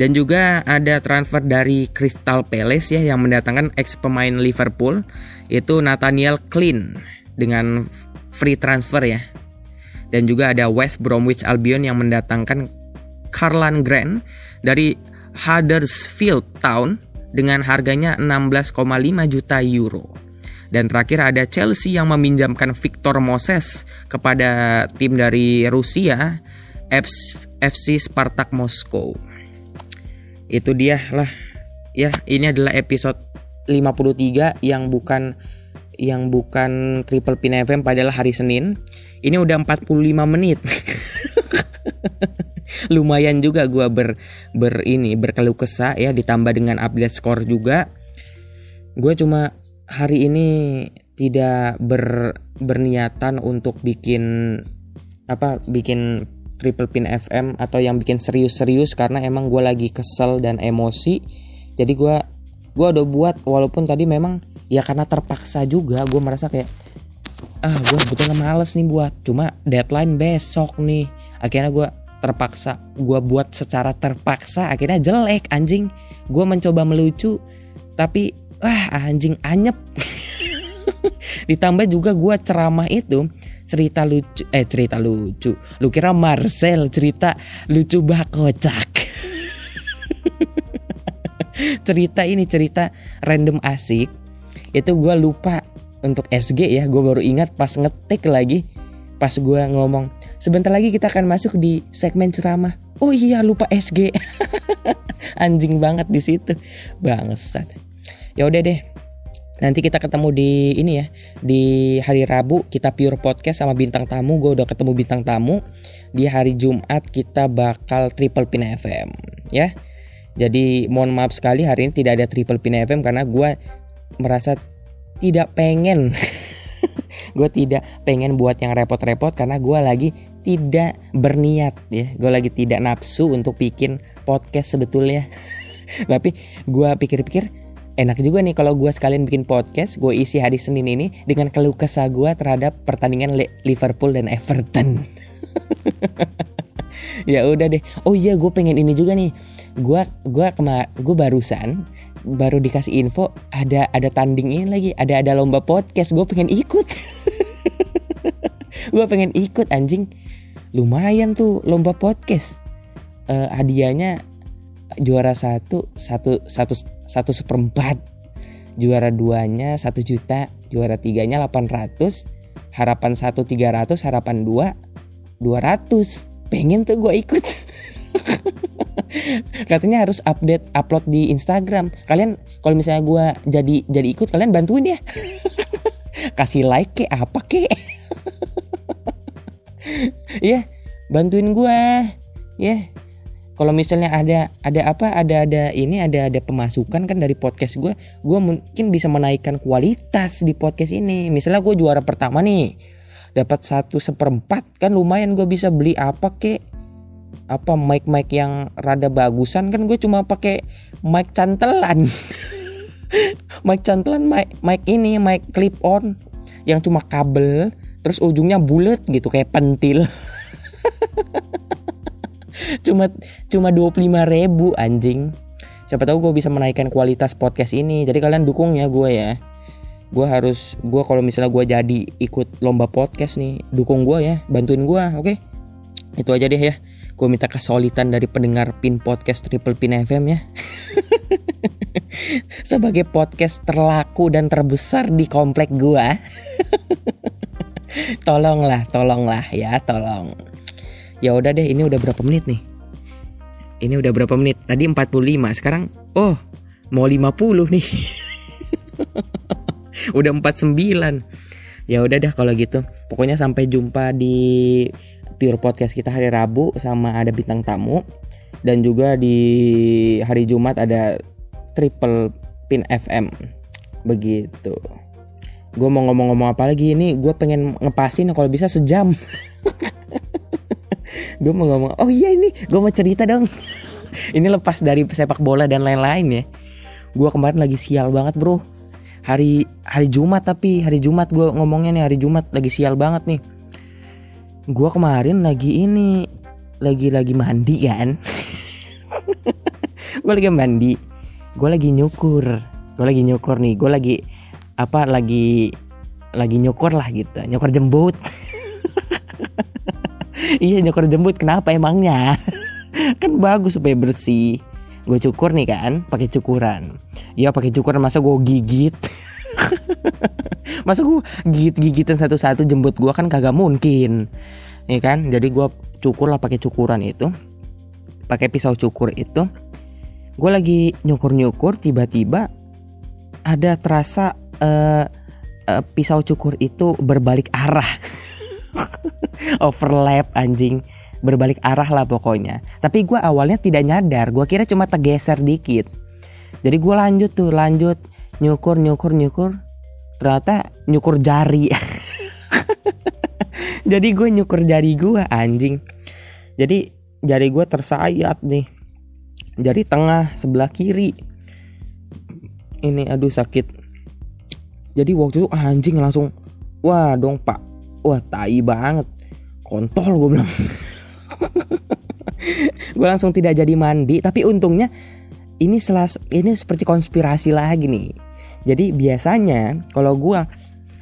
Dan juga ada transfer dari Crystal Palace ya yang mendatangkan ex pemain Liverpool itu Nathaniel Klein dengan free transfer ya. Dan juga ada West Bromwich Albion yang mendatangkan Karlan Grant dari Huddersfield Town dengan harganya 16,5 juta euro. Dan terakhir ada Chelsea yang meminjamkan Victor Moses kepada tim dari Rusia FC Spartak Moskow. Itu dia lah. Ya, ini adalah episode 53 yang bukan yang bukan Triple Pin FM padahal hari Senin. Ini udah 45 menit. Lumayan juga gua ber ber ini berkeluh kesah ya ditambah dengan update skor juga. Gue cuma hari ini tidak ber, berniatan untuk bikin apa bikin triple pin FM atau yang bikin serius-serius karena emang gue lagi kesel dan emosi. Jadi gue gue udah buat walaupun tadi memang ya karena terpaksa juga gue merasa kayak ah gue sebetulnya males nih buat cuma deadline besok nih. Akhirnya gue terpaksa gue buat secara terpaksa akhirnya jelek anjing. Gue mencoba melucu tapi wah anjing anyep. Ditambah juga gue ceramah itu cerita lucu eh cerita lucu. Lu kira Marcel cerita lucu bah kocak cerita ini cerita random asik. Itu gue lupa untuk SG ya gue baru ingat pas ngetik lagi pas gue ngomong sebentar lagi kita akan masuk di segmen ceramah. Oh iya lupa SG anjing banget di situ. Bangsat ya udah deh. Nanti kita ketemu di ini ya di hari Rabu kita pure podcast sama bintang tamu. Gue udah ketemu bintang tamu. Di hari Jumat kita bakal triple pin FM ya. Jadi mohon maaf sekali hari ini tidak ada triple pin FM karena gue merasa tidak pengen. Gue tidak pengen buat yang repot-repot karena gue lagi tidak berniat ya. Gue lagi tidak nafsu untuk bikin podcast sebetulnya. Tapi gue pikir-pikir enak juga nih kalau gue sekalian bikin podcast gue isi hari Senin ini dengan keluh kesah gue terhadap pertandingan Liverpool dan Everton. Ya udah deh. Oh iya gue pengen ini juga nih. Gue gua kema gue barusan baru dikasih info ada ada tanding ini lagi ada ada lomba podcast. Gue pengen ikut. Gue pengen ikut anjing. Lumayan tuh lomba podcast. Uh, hadiahnya juara satu satu satu satu seperempat. Juara duanya satu juta juara tiganya 800 harapan satu 300 harapan dua 200 pengen tuh gue ikut. Katanya harus update upload di Instagram. Kalian kalau misalnya gue jadi jadi ikut kalian bantuin ya. Kasih like ke apa ke? Ya bantuin gue ya kalau misalnya ada ada apa ada ada ini ada ada pemasukan kan dari podcast gue gue mungkin bisa menaikkan kualitas di podcast ini. Misalnya gue juara pertama nih dapat satu seperempat kan lumayan gue bisa beli apa kek? Apa mic mic yang rada bagusan kan gue cuma pakai mic cantelan. Mic cantelan mic mic ini mic clip on yang cuma kabel terus ujungnya bulat gitu kayak pentil cuma cuma 25 ribu anjing. Siapa tahu gue bisa menaikkan kualitas podcast ini. Jadi kalian dukung ya gue ya. Gue harus gue kalau misalnya gue jadi ikut lomba podcast nih dukung gue ya. Bantuin gue oke? Okay? itu aja deh ya. Gue minta kesolidan dari pendengar pin podcast triple pin FM ya. Sebagai podcast terlaku dan terbesar di komplek gue tolonglah tolonglah ya tolong ya udah deh ini udah berapa menit nih? Ini udah berapa menit? Tadi 45 sekarang oh mau 50 nih. Udah 49 ya udah dah kalau gitu. Pokoknya sampai jumpa di pure podcast kita hari Rabu sama ada bintang tamu. Dan juga di hari Jumat ada triple pin FM begitu. Gue mau ngomong-ngomong apa lagi? Ini gue pengen ngepasin kalau bisa sejam gue mau ngomong oh iya ini gue mau cerita dong. Ini lepas dari sepak bola dan lain-lain ya. Gue kemarin lagi sial banget bro. Hari hari Jumat tapi hari Jumat gue ngomongnya nih hari Jumat lagi sial banget nih. Gue kemarin lagi ini lagi lagi mandi kan. Gue lagi mandi. Gue lagi nyukur. Gue lagi nyukur nih. Gue lagi apa lagi lagi nyukur lah gitu. Nyukur jembut iya nyukur jembut kenapa emangnya? Kan bagus supaya bersih. Gue cukur nih kan pakai cukuran. Ya pakai cukuran masa gue gigit? Masa gue gigit gigitan satu-satu jembut gue kan kagak mungkin. Ya kan? Jadi gue cukur lah pakai cukuran itu. Pakai pisau cukur itu. Gue lagi nyukur nyukur tiba-tiba ada terasa uh, uh, pisau cukur itu berbalik arah overlap anjing. Berbalik arah lah pokoknya. Tapi gue awalnya tidak nyadar. Gue kira cuma tergeser dikit. Jadi gue lanjut tuh lanjut. Nyukur nyukur nyukur. Ternyata nyukur jari. Jadi gue nyukur jari gue anjing. Jadi jari gue tersayat nih. Jari tengah sebelah kiri. Ini aduh sakit. Jadi waktu itu anjing langsung wah dong pak wah tai banget. Kontol gue bilang. Gue langsung tidak jadi mandi tapi untungnya ini selas ini seperti konspirasi lagi nih. Jadi biasanya kalau gue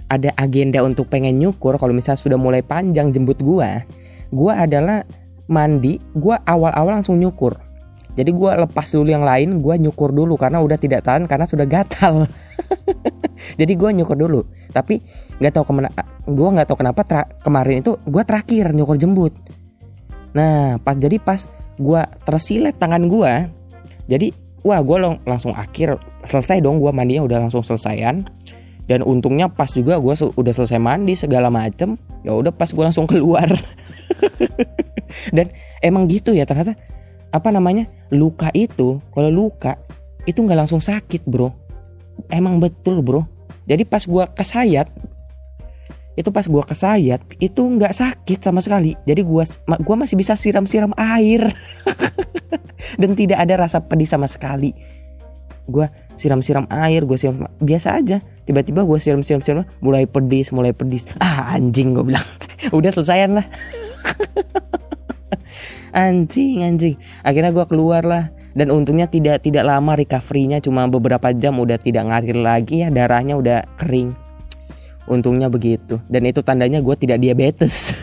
ada agenda untuk pengen nyukur kalau misalnya sudah mulai panjang jembut gue gue adalah mandi gue awal-awal langsung nyukur. Jadi gue lepas dulu yang lain gue nyukur dulu karena udah tidak tahan karena sudah gatal jadi gue nyukur dulu. Tapi nggak tahu ke mana gue nggak tahu kenapa kemarin itu gue terakhir nyukur jembut. Nah pas jadi pas gue tersilet tangan gue jadi wah gue lang langsung akhir selesai dong gue mandinya udah langsung selesaian. Dan untungnya pas juga gue udah selesai mandi segala macem ya udah pas gue langsung keluar. Dan emang gitu ya ternyata apa namanya luka itu kalau luka itu nggak langsung sakit bro emang betul bro. Jadi pas gue kesayat itu pas gua kesayat itu nggak sakit sama sekali. Jadi gua gua masih bisa siram-siram air. Dan tidak ada rasa pedih sama sekali. Gua siram-siram air gue siram biasa aja. Tiba-tiba gue siram-siram siram mulai pedis mulai pedis ah anjing gue bilang. Udah selesaian lah anjing anjing. Akhirnya gue keluar lah dan untungnya tidak tidak lama recovery-nya cuma beberapa jam udah tidak ngalir lagi ya darahnya udah kering. Untungnya begitu. Dan itu tandanya gue tidak diabetes.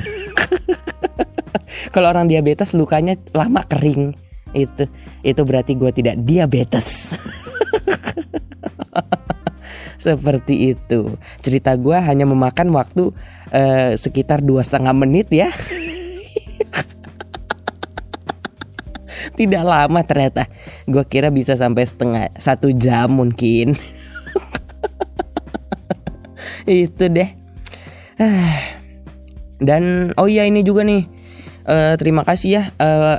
Kalau orang diabetes lukanya lama kering. Itu itu berarti gue tidak diabetes. Seperti itu. Cerita gue hanya memakan waktu uh, sekitar dua setengah menit ya tidak lama ternyata. Gue kira bisa sampai setengah satu jam mungkin. Itu deh. Dan oh iya ini juga nih. Uh, terima kasih ya. Uh,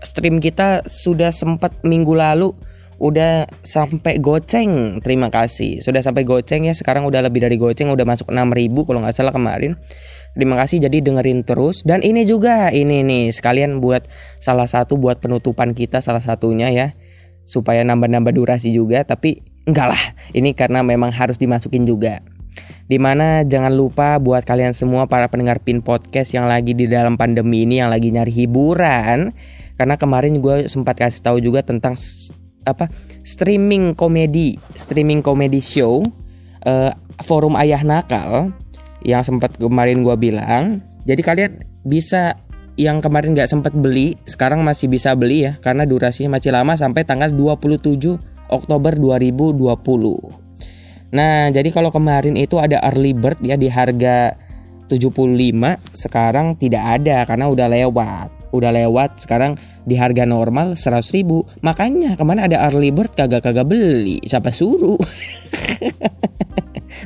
stream kita sudah sempat minggu lalu udah sampai goceng. Terima kasih. Sudah sampai goceng ya. Sekarang udah lebih dari goceng udah masuk 6000 kalau nggak salah kemarin Terima kasih jadi dengerin terus. Dan ini juga ini nih sekalian buat salah satu buat penutupan kita salah satunya ya. Supaya nambah-nambah durasi juga tapi enggak lah. Ini karena memang harus dimasukin juga. Di mana jangan lupa buat kalian semua para pendengar Pin Podcast yang lagi di dalam pandemi ini yang lagi nyari hiburan. Karena kemarin gue sempat kasih tahu juga tentang apa streaming komedi streaming komedi show uh, forum ayah nakal yang sempat kemarin gue bilang. Jadi kalian bisa yang kemarin nggak sempat beli, sekarang masih bisa beli ya karena durasinya masih lama sampai tanggal 27 Oktober 2020. Nah, jadi kalau kemarin itu ada early bird ya di harga 75, sekarang tidak ada karena udah lewat. Udah lewat sekarang di harga normal 100 ribu Makanya ke mana ada early bird kagak-kagak beli Siapa suruh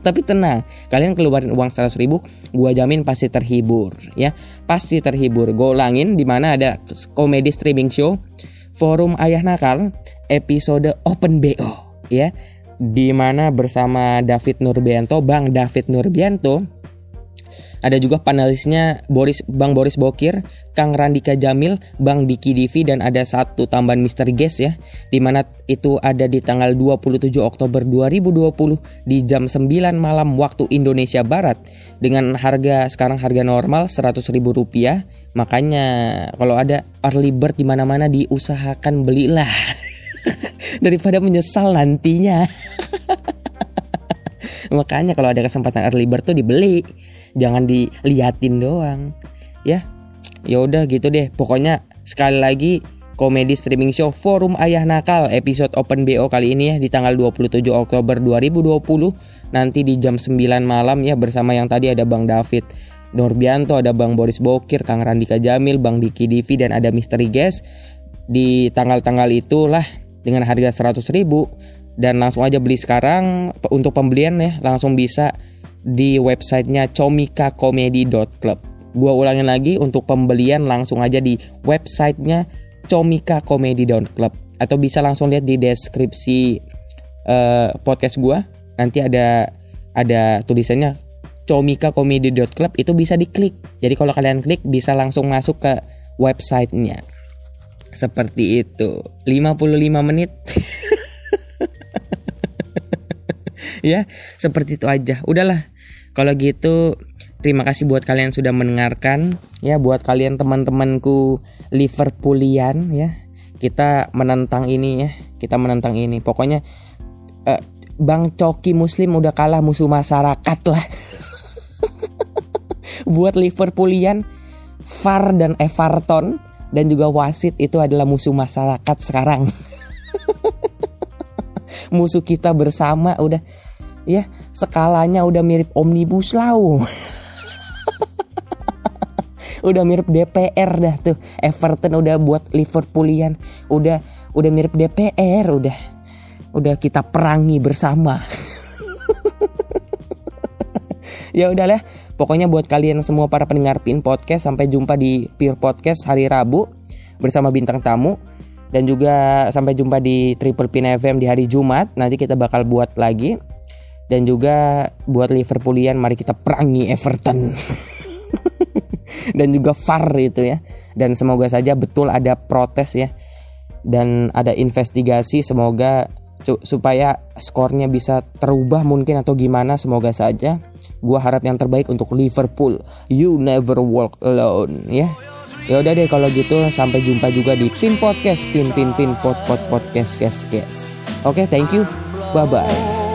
Tapi tenang, kalian keluarin uang 100 ribu, gua jamin pasti terhibur ya. Pasti terhibur. Gue ulangin di mana ada komedi streaming show Forum Ayah Nakal episode Open BO ya. Di mana bersama David Nurbianto, Bang David Nurbianto ada juga panelisnya Boris Bang Boris Bokir, Kang Randika Jamil, Bang Diki Divi dan ada satu tambahan Mr. Guest ya. di mana itu ada di tanggal 27 Oktober 2020 di jam 9 malam waktu Indonesia Barat dengan harga sekarang harga normal 100 ribu rupiah. Makanya kalau ada early bird di mana-mana diusahakan belilah daripada menyesal nantinya. Makanya kalau ada kesempatan early bird tuh dibeli jangan diliatin doang ya ya udah gitu deh. Pokoknya sekali lagi komedi streaming show Forum Ayah Nakal episode Open BO kali ini ya di tanggal 27 Oktober 2020 nanti di jam 9 malam ya bersama yang tadi ada Bang David Norbianto, ada Bang Boris Bokir, Kang Randika Jamil, Bang Diki Divi dan ada Misteri Guest. Di tanggal-tanggal itulah dengan harga 100 ribu dan langsung aja beli sekarang untuk pembelian ya langsung bisa di websitenya comikakomedi.club. Gua ulangin lagi untuk pembelian langsung aja di websitenya comikakomedi.club atau bisa langsung lihat di deskripsi uh, podcast gua. Nanti ada ada tulisannya comikakomedi.club itu bisa diklik. Jadi kalau kalian klik bisa langsung masuk ke websitenya. Seperti itu. 55 menit. ya, seperti itu aja. Udahlah, kalau gitu terima kasih buat kalian sudah mendengarkan ya buat kalian teman-temanku Liverpoolian ya. Kita menentang ini ya. Kita menentang ini. Pokoknya eh, Bang Coki Muslim udah kalah musuh masyarakat lah. buat Liverpoolian Far dan Everton dan juga wasit itu adalah musuh masyarakat sekarang. musuh kita bersama udah ya skalanya udah mirip omnibus law udah mirip DPR dah tuh. Everton udah buat Liverpoolian. Udah udah mirip DPR udah. Udah kita perangi bersama. Ya udahlah. Pokoknya buat kalian semua para pendengar Pin Podcast sampai jumpa di Pure Podcast hari Rabu bersama bintang tamu. Dan juga sampai jumpa di Triple Pin FM di hari Jumat. Nanti kita bakal buat lagi. Dan juga buat Liverpoolian mari kita perangi Everton dan juga VAR itu ya. Dan semoga saja betul ada protes ya. Dan ada investigasi semoga supaya skornya bisa terubah mungkin atau gimana semoga saja. Gua harap yang terbaik untuk Liverpool. You never walk alone ya. Ya udah deh kalau gitu sampai jumpa juga di pin podcast pin pin pin pot pot podcast guys oke okay, thank you. Bye bye